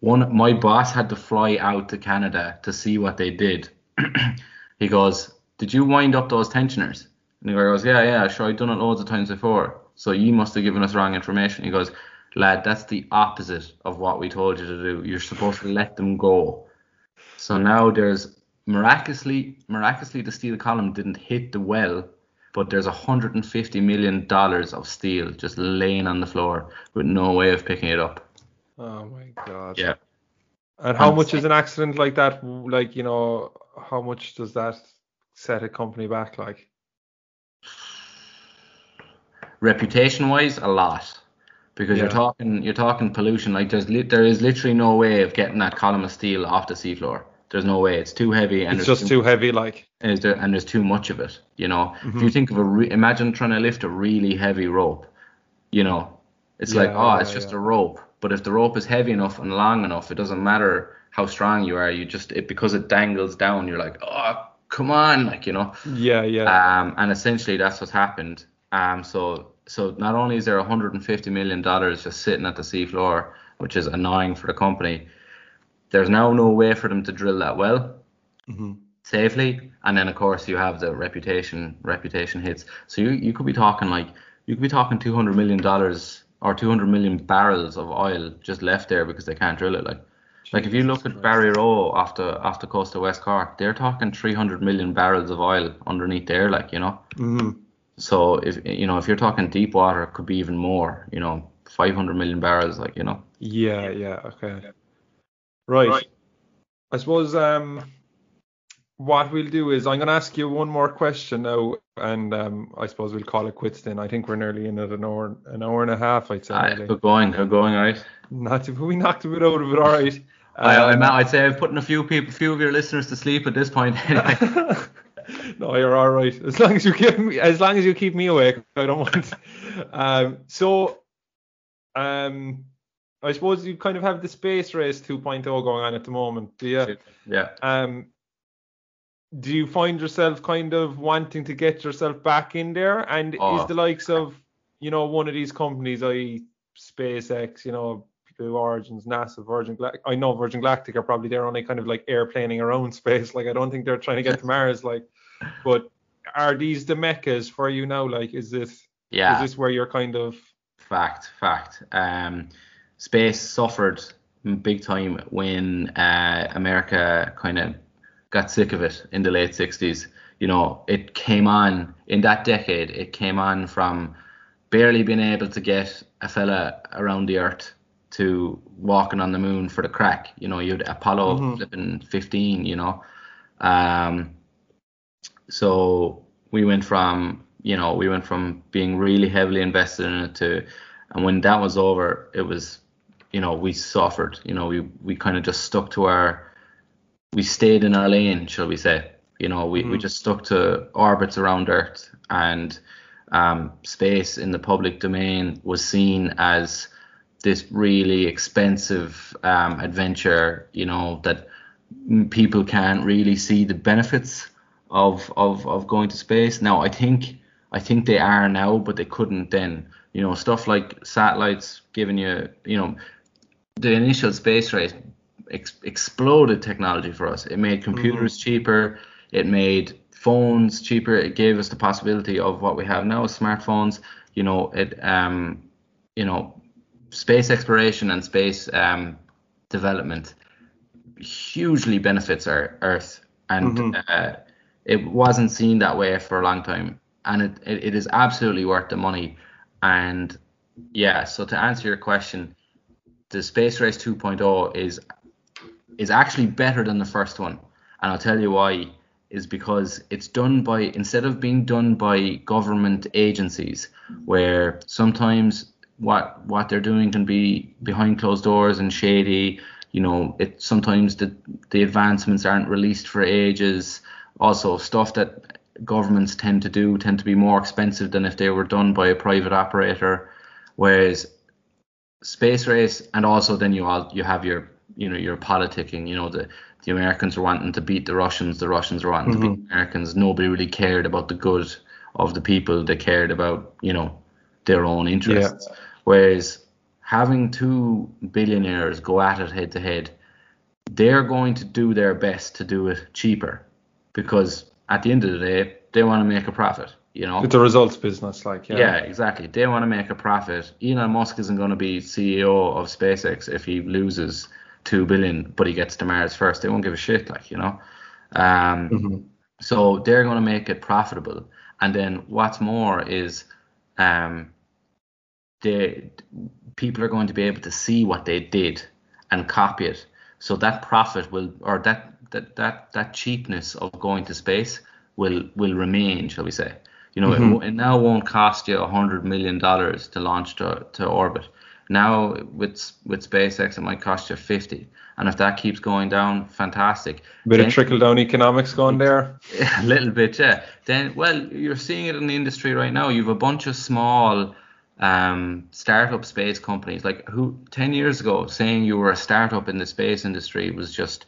One, my boss had to fly out to Canada to see what they did. [clears throat] he goes, "Did you wind up those tensioners?" And the guy goes, "Yeah, yeah, sure. I've done it loads of times before. So you must have given us wrong information." He goes, "Lad, that's the opposite of what we told you to do. You're supposed to let them go." So now there's miraculously, miraculously, the steel column didn't hit the well, but there's 150 million dollars of steel just laying on the floor with no way of picking it up. Oh my god. Yeah. And how And- much is an accident like that? Like, you know, how much does that set a company back? Like, Reputation wise, a lot. Because you're talking you're talking pollution. Like there's li- there is literally no way of getting that column of steel off the seafloor. There's no way. It's too heavy and it's just too heavy. Like, and there's, and there's too much of it. You know, if Mhm. you think of a re- imagine trying to lift a really heavy rope. You know, it's like Yeah, oh, it's yeah, just yeah. a rope. But if the rope is heavy enough and long enough, it doesn't matter how strong you are. You just it because it dangles down. You're like oh come on, like you know. yeah, yeah. Um, and essentially that's what's happened. Um, so so not only is there 150 million dollars just sitting at the seafloor, which is annoying for the company, there's now no way for them to drill that well Mm-hmm. safely, and then of course you have the reputation reputation hits. So you you could be talking like you could be talking 200 million dollars or 200 million barrels of oil just left there because they can't drill it. Like like if you look at Barryroe off the off the coast of West Cork, they're talking 300 million barrels of oil underneath there, like you know. Mm-hmm. So if you know if you're talking deep water, it could be even more. You know, 500 million barrels, like you know. Yeah, yeah, okay. Right. I suppose um what we'll do is I'm gonna ask you one more question now and um I suppose we'll call it quits then. I think we're nearly in at an hour an hour and a half, I'd say. Aye, good going, good going, right? Not to, we knocked a bit out of it, all right. I, I, Um, I'd say I've putting a few people, few of your listeners to sleep at this point. Anyway. [laughs] [laughs] no, you're all right. As long as you keep me, as long as you keep me awake, I don't want. Um, so, um, I suppose you kind of have the space race 2.0 going on at the moment, do you? yeah. Um, do you find yourself kind of wanting to get yourself back in there? And Oh. is the likes of, you know, one of these companies, i.e. SpaceX, you know, Blue Origins, NASA, Virgin Galactic. I know Virgin Galactic are probably they're only kind of like airplaning around space. [laughs] Like I don't think they're trying to get to Mars. Like, but are these the meccas for you now? Like, is this Yeah. is this where you're kind of Fact, fact. Um, space suffered big time when uh, America kind of got sick of it in the late 60s. You know, it came on in that decade, it came on from barely being able to get a fella around the earth to walking on the moon for the crack. You know, you'd Apollo Mhm. flipping 15, you know. Um, so we went from you know we went from being really heavily invested in it to and when that was over it was you know we suffered you know we we kind of just stuck to our we stayed in our lane shall we say you know we, we Mhm. just stuck to orbits around earth and um, space in the public domain was seen as this really expensive um, adventure you know that people can't really see the benefits of of of going to space. Now I think I think they are now, but they couldn't then. You know, stuff like satellites giving you, you know, the initial space race ex- exploded technology for us. It made computers cheaper. It made phones cheaper. It gave us the possibility of what we have now, smartphones. You know, it um, you know, space exploration and space um development hugely benefits our Earth, and Mhm. uh, it wasn't seen that way for a long time, and it, it, it is absolutely worth the money. And yeah, so to answer your question, the Space Race 2.0 is is actually better than the first one, and I'll tell you why. Is because it's done by instead of being done by government agencies, where sometimes what what they're doing can be behind closed doors and shady. You know, it sometimes the the advancements aren't released for ages. Also, stuff that governments tend to do tend to be more expensive than if they were done by a private operator. Whereas space race, and also then you all you have your you know your politicking. You know the the Americans are wanting to beat the Russians. The Russians are wanting to beat mm-hmm. the Americans. Nobody really cared about the good of the people. They cared about you know their own interests. Whereas having two billionaires go at it head to head, they're going to do their best to do it cheaper because at the end of the day, they want to make a profit. You know, it's a results business, like yeah. yeah, exactly. They want to make a profit. Elon Musk isn't going to be CEO of SpaceX if he loses two billion, but he gets to Mars first. They won't give a shit, like you know. Um, Mhm. so they're going to make it profitable. And then what's more is, um, they people are going to be able to see what they did and copy it. So that profit will, or that that that that cheapness of going to space will will remain, shall we say? You know, it Mhm. wo- it, now won't cost you a hundred million dollars to launch to, to orbit. Now with with SpaceX, it might cost you fifty, and if that keeps going down, fantastic. Bit Then- of trickle down economics going there. [laughs] a little bit, yeah. Then, well, you're seeing it in the industry right now. You've a bunch of small um, startup space companies. Like who ten years ago, saying you were a startup in the space industry was just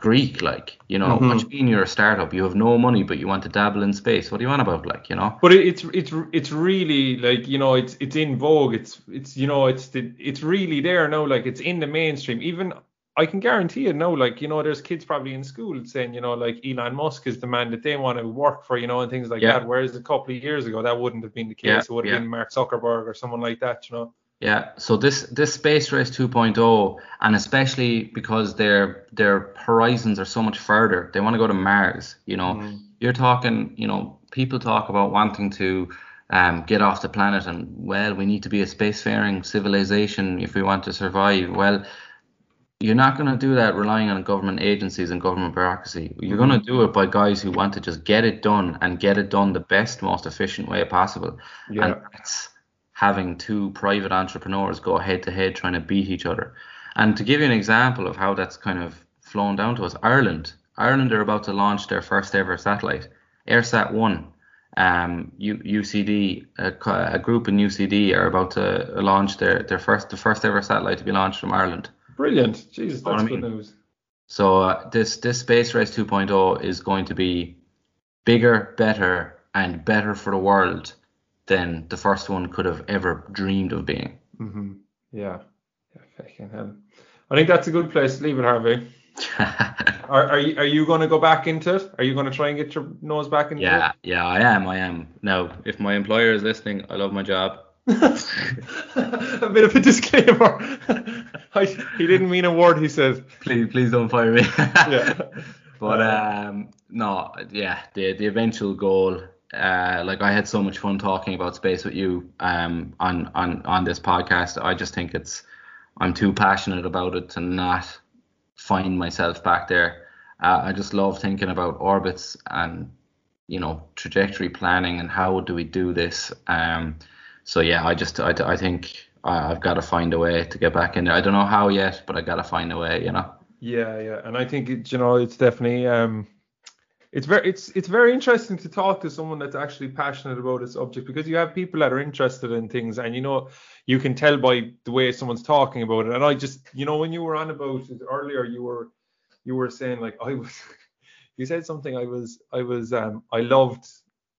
Greek, like you know. Mhm. What do you mean you're a startup? You have no money, but you want to dabble in space. What do you want about, like you know? But it's it's it's really like you know it's it's in vogue. It's it's you know it's the, it's really there now. Like it's in the mainstream. Even I can guarantee you now. Like you know, there's kids probably in school saying you know like Elon Musk is the man that they want to work for. You know, and things like Yeah. that. Whereas a couple of years ago that wouldn't have been the case. Yeah, it would have yeah. been Mark Zuckerberg or someone like that. You know. Yeah, so this this space race 2.0, and especially because their their horizons are so much further, they want to go to Mars. You know, Mm-hmm. you're talking, you know, people talk about wanting to um, get off the planet, and well, we need to be a spacefaring civilization if we want to survive. Well, you're not going to do that relying on government agencies and government bureaucracy. You're going to do it by guys who want to just get it done and get it done the best, most efficient way possible. Yeah. And that's having two private entrepreneurs go head to head trying to beat each other. And to give you an example of how that's kind of flown down to us, Ireland. Ireland are about to launch their first ever satellite, EIRSAT 1. Um, U- UCD, a, a group in UCD are about to launch their, their first the first ever satellite to be launched from Ireland. Brilliant. Jesus, that's I good news. So uh, this this space race 2.0 is going to be bigger, better, and better for the world than the first one could have ever dreamed of being. hmm Yeah. Yeah. Fucking hell. I think that's a good place to leave it, Harvey. [laughs] are, are you are you going to go back into it? Are you going to try and get your nose back into Yeah, yeah, I am, I am. Now, if my employer is listening, I love my job. it? [laughs] a bit of a disclaimer. [laughs] I, he didn't mean a word he said. Please, please don't fire me. Yeah. But um, no, yeah, the the eventual goal. Uh, like I had so much fun talking about space with you um on on on this podcast. I just think it's I'm too passionate about it to not find myself back there. Uh, I just love thinking about orbits and you know trajectory planning and how do we do this. Um, so yeah, I just I, I think I've got to find a way to get back in there. I don't know how yet, but I got to find a way. You know. Yeah, yeah, and I think you know it's definitely um, it's very it's it's very interesting to talk to someone that's actually passionate about a subject because you have people that are interested in things and you know you can tell by the way someone's talking about it. And I just you know when you were on about it earlier, you were you were saying like [laughs] I was you said something I was I was um I loved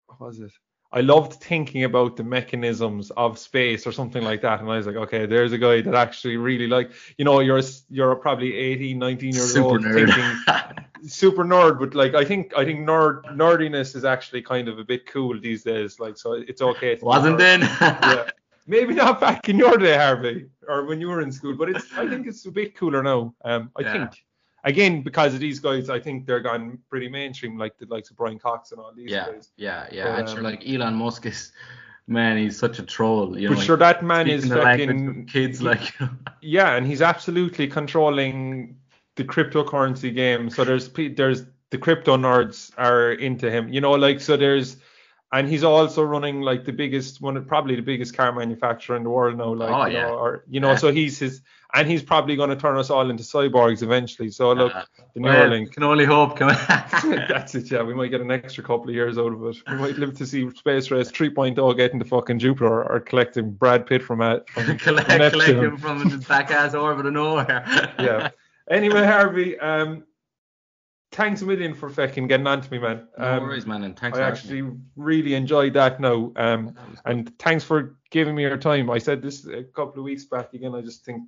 what was it? I loved thinking about the mechanisms of space or something like that. And I was like, okay, there's a guy that actually really like, you know, you're you're probably 18, 19 years Super old nerd. thinking [laughs] super nerd, but like I think I think nerd nerdiness is actually kind of a bit cool these days. Like so it's okay. Wasn't then? [laughs] yeah. Maybe not back in your day, Harvey, or when you were in school, but it's I think it's a bit cooler now. Um, I Yeah. think again because of these guys, I think they're gone pretty mainstream, like the likes of Brian Cox and all these Yeah, guys. yeah, yeah. But, and sure, um, like Elon Musk is, man, he's such a troll. You know, But sure, that man is fucking- kids like. [laughs] Yeah, and he's absolutely controlling the cryptocurrency game. So there's there's the crypto nerds are into him. You know, like so there's and he's also running like the biggest one of probably the biggest car manufacturer in the world now. Like Oh, you yeah. know, or you know, Yeah. so he's his and he's probably going to turn us all into cyborgs eventually. So look, Uh, the well, Neuralink. can only hope. Can [laughs] That's it, yeah. We might get an extra couple of years out of it. We might live to see Space Race 3.0 getting to fucking Jupiter or, collecting Brad Pitt from, uh, from, [laughs] collect, from collect him from the back ass orbit of nowhere. [laughs] yeah. Anyway, Harvey, um, thanks a million for fucking getting on to me, man. No Um, worries, man, and thanks I actually really enjoyed that now. Um, and thanks for giving me your time. I said this a couple of weeks back again. I just think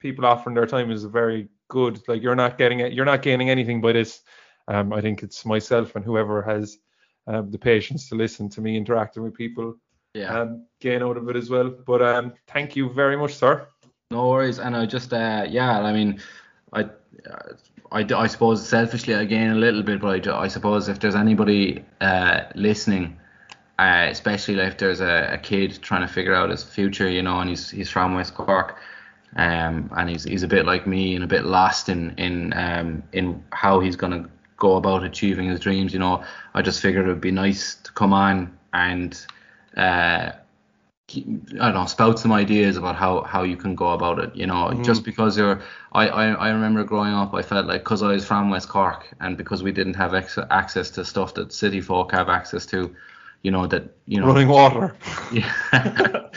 people offering their time is very good. Like you're not getting it, you're not gaining anything by this. Um, I think it's myself and whoever has um, the patience to listen to me interacting with people Yeah. um, gain out of it as well. But um, thank you very much, sir. No worries, and I just uh yeah, I mean, I, uh, I, I suppose selfishly again a little bit, but I, I suppose if there's anybody uh listening, uh, especially if there's a, a kid trying to figure out his future, you know, and he's he's from West Cork, um, and he's he's a bit like me and a bit lost in in um in how he's gonna go about achieving his dreams, you know, I just figured it'd be nice to come on and uh I don't know, spout some ideas about how, how you can go about it. You know, Mhm. just because you're, I, I, I remember growing up, I felt like because I was from West Cork and because we didn't have ex- access to stuff that city folk have access to, you know, that, you know, Running water. yeah.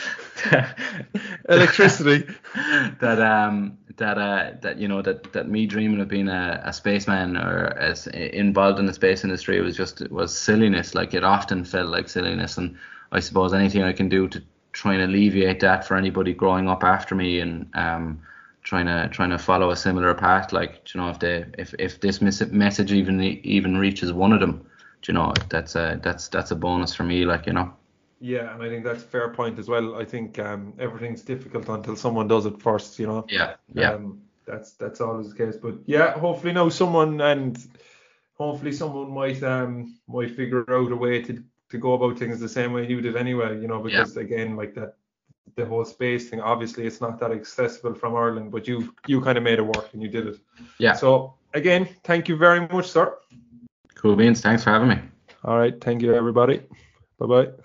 [laughs] Electricity. [laughs] that um that uh that you know that that me dreaming of being a, a spaceman or as involved in the space industry was just was silliness like it often felt like silliness and i suppose anything i can do to try to alleviate that for anybody growing up after me and um trying to trying to follow a similar path like you know if they if if this message even even reaches one of them you know that's a that's that's a bonus for me like you know yeah, and I think that's a fair point as well. I think um, everything's difficult until someone does it first, you know. Yeah, yeah. Um, that's that's always the case. But yeah, hopefully now someone and hopefully someone might um might figure out a way to to go about things the same way you did anyway, you know, because yeah. again, like that the whole space thing, obviously it's not that accessible from Ireland, but you you kind of made it work and you did it. Yeah. So again, thank you very much, sir. Cool beans. Thanks for having me. All right. Thank you, everybody. Bye bye.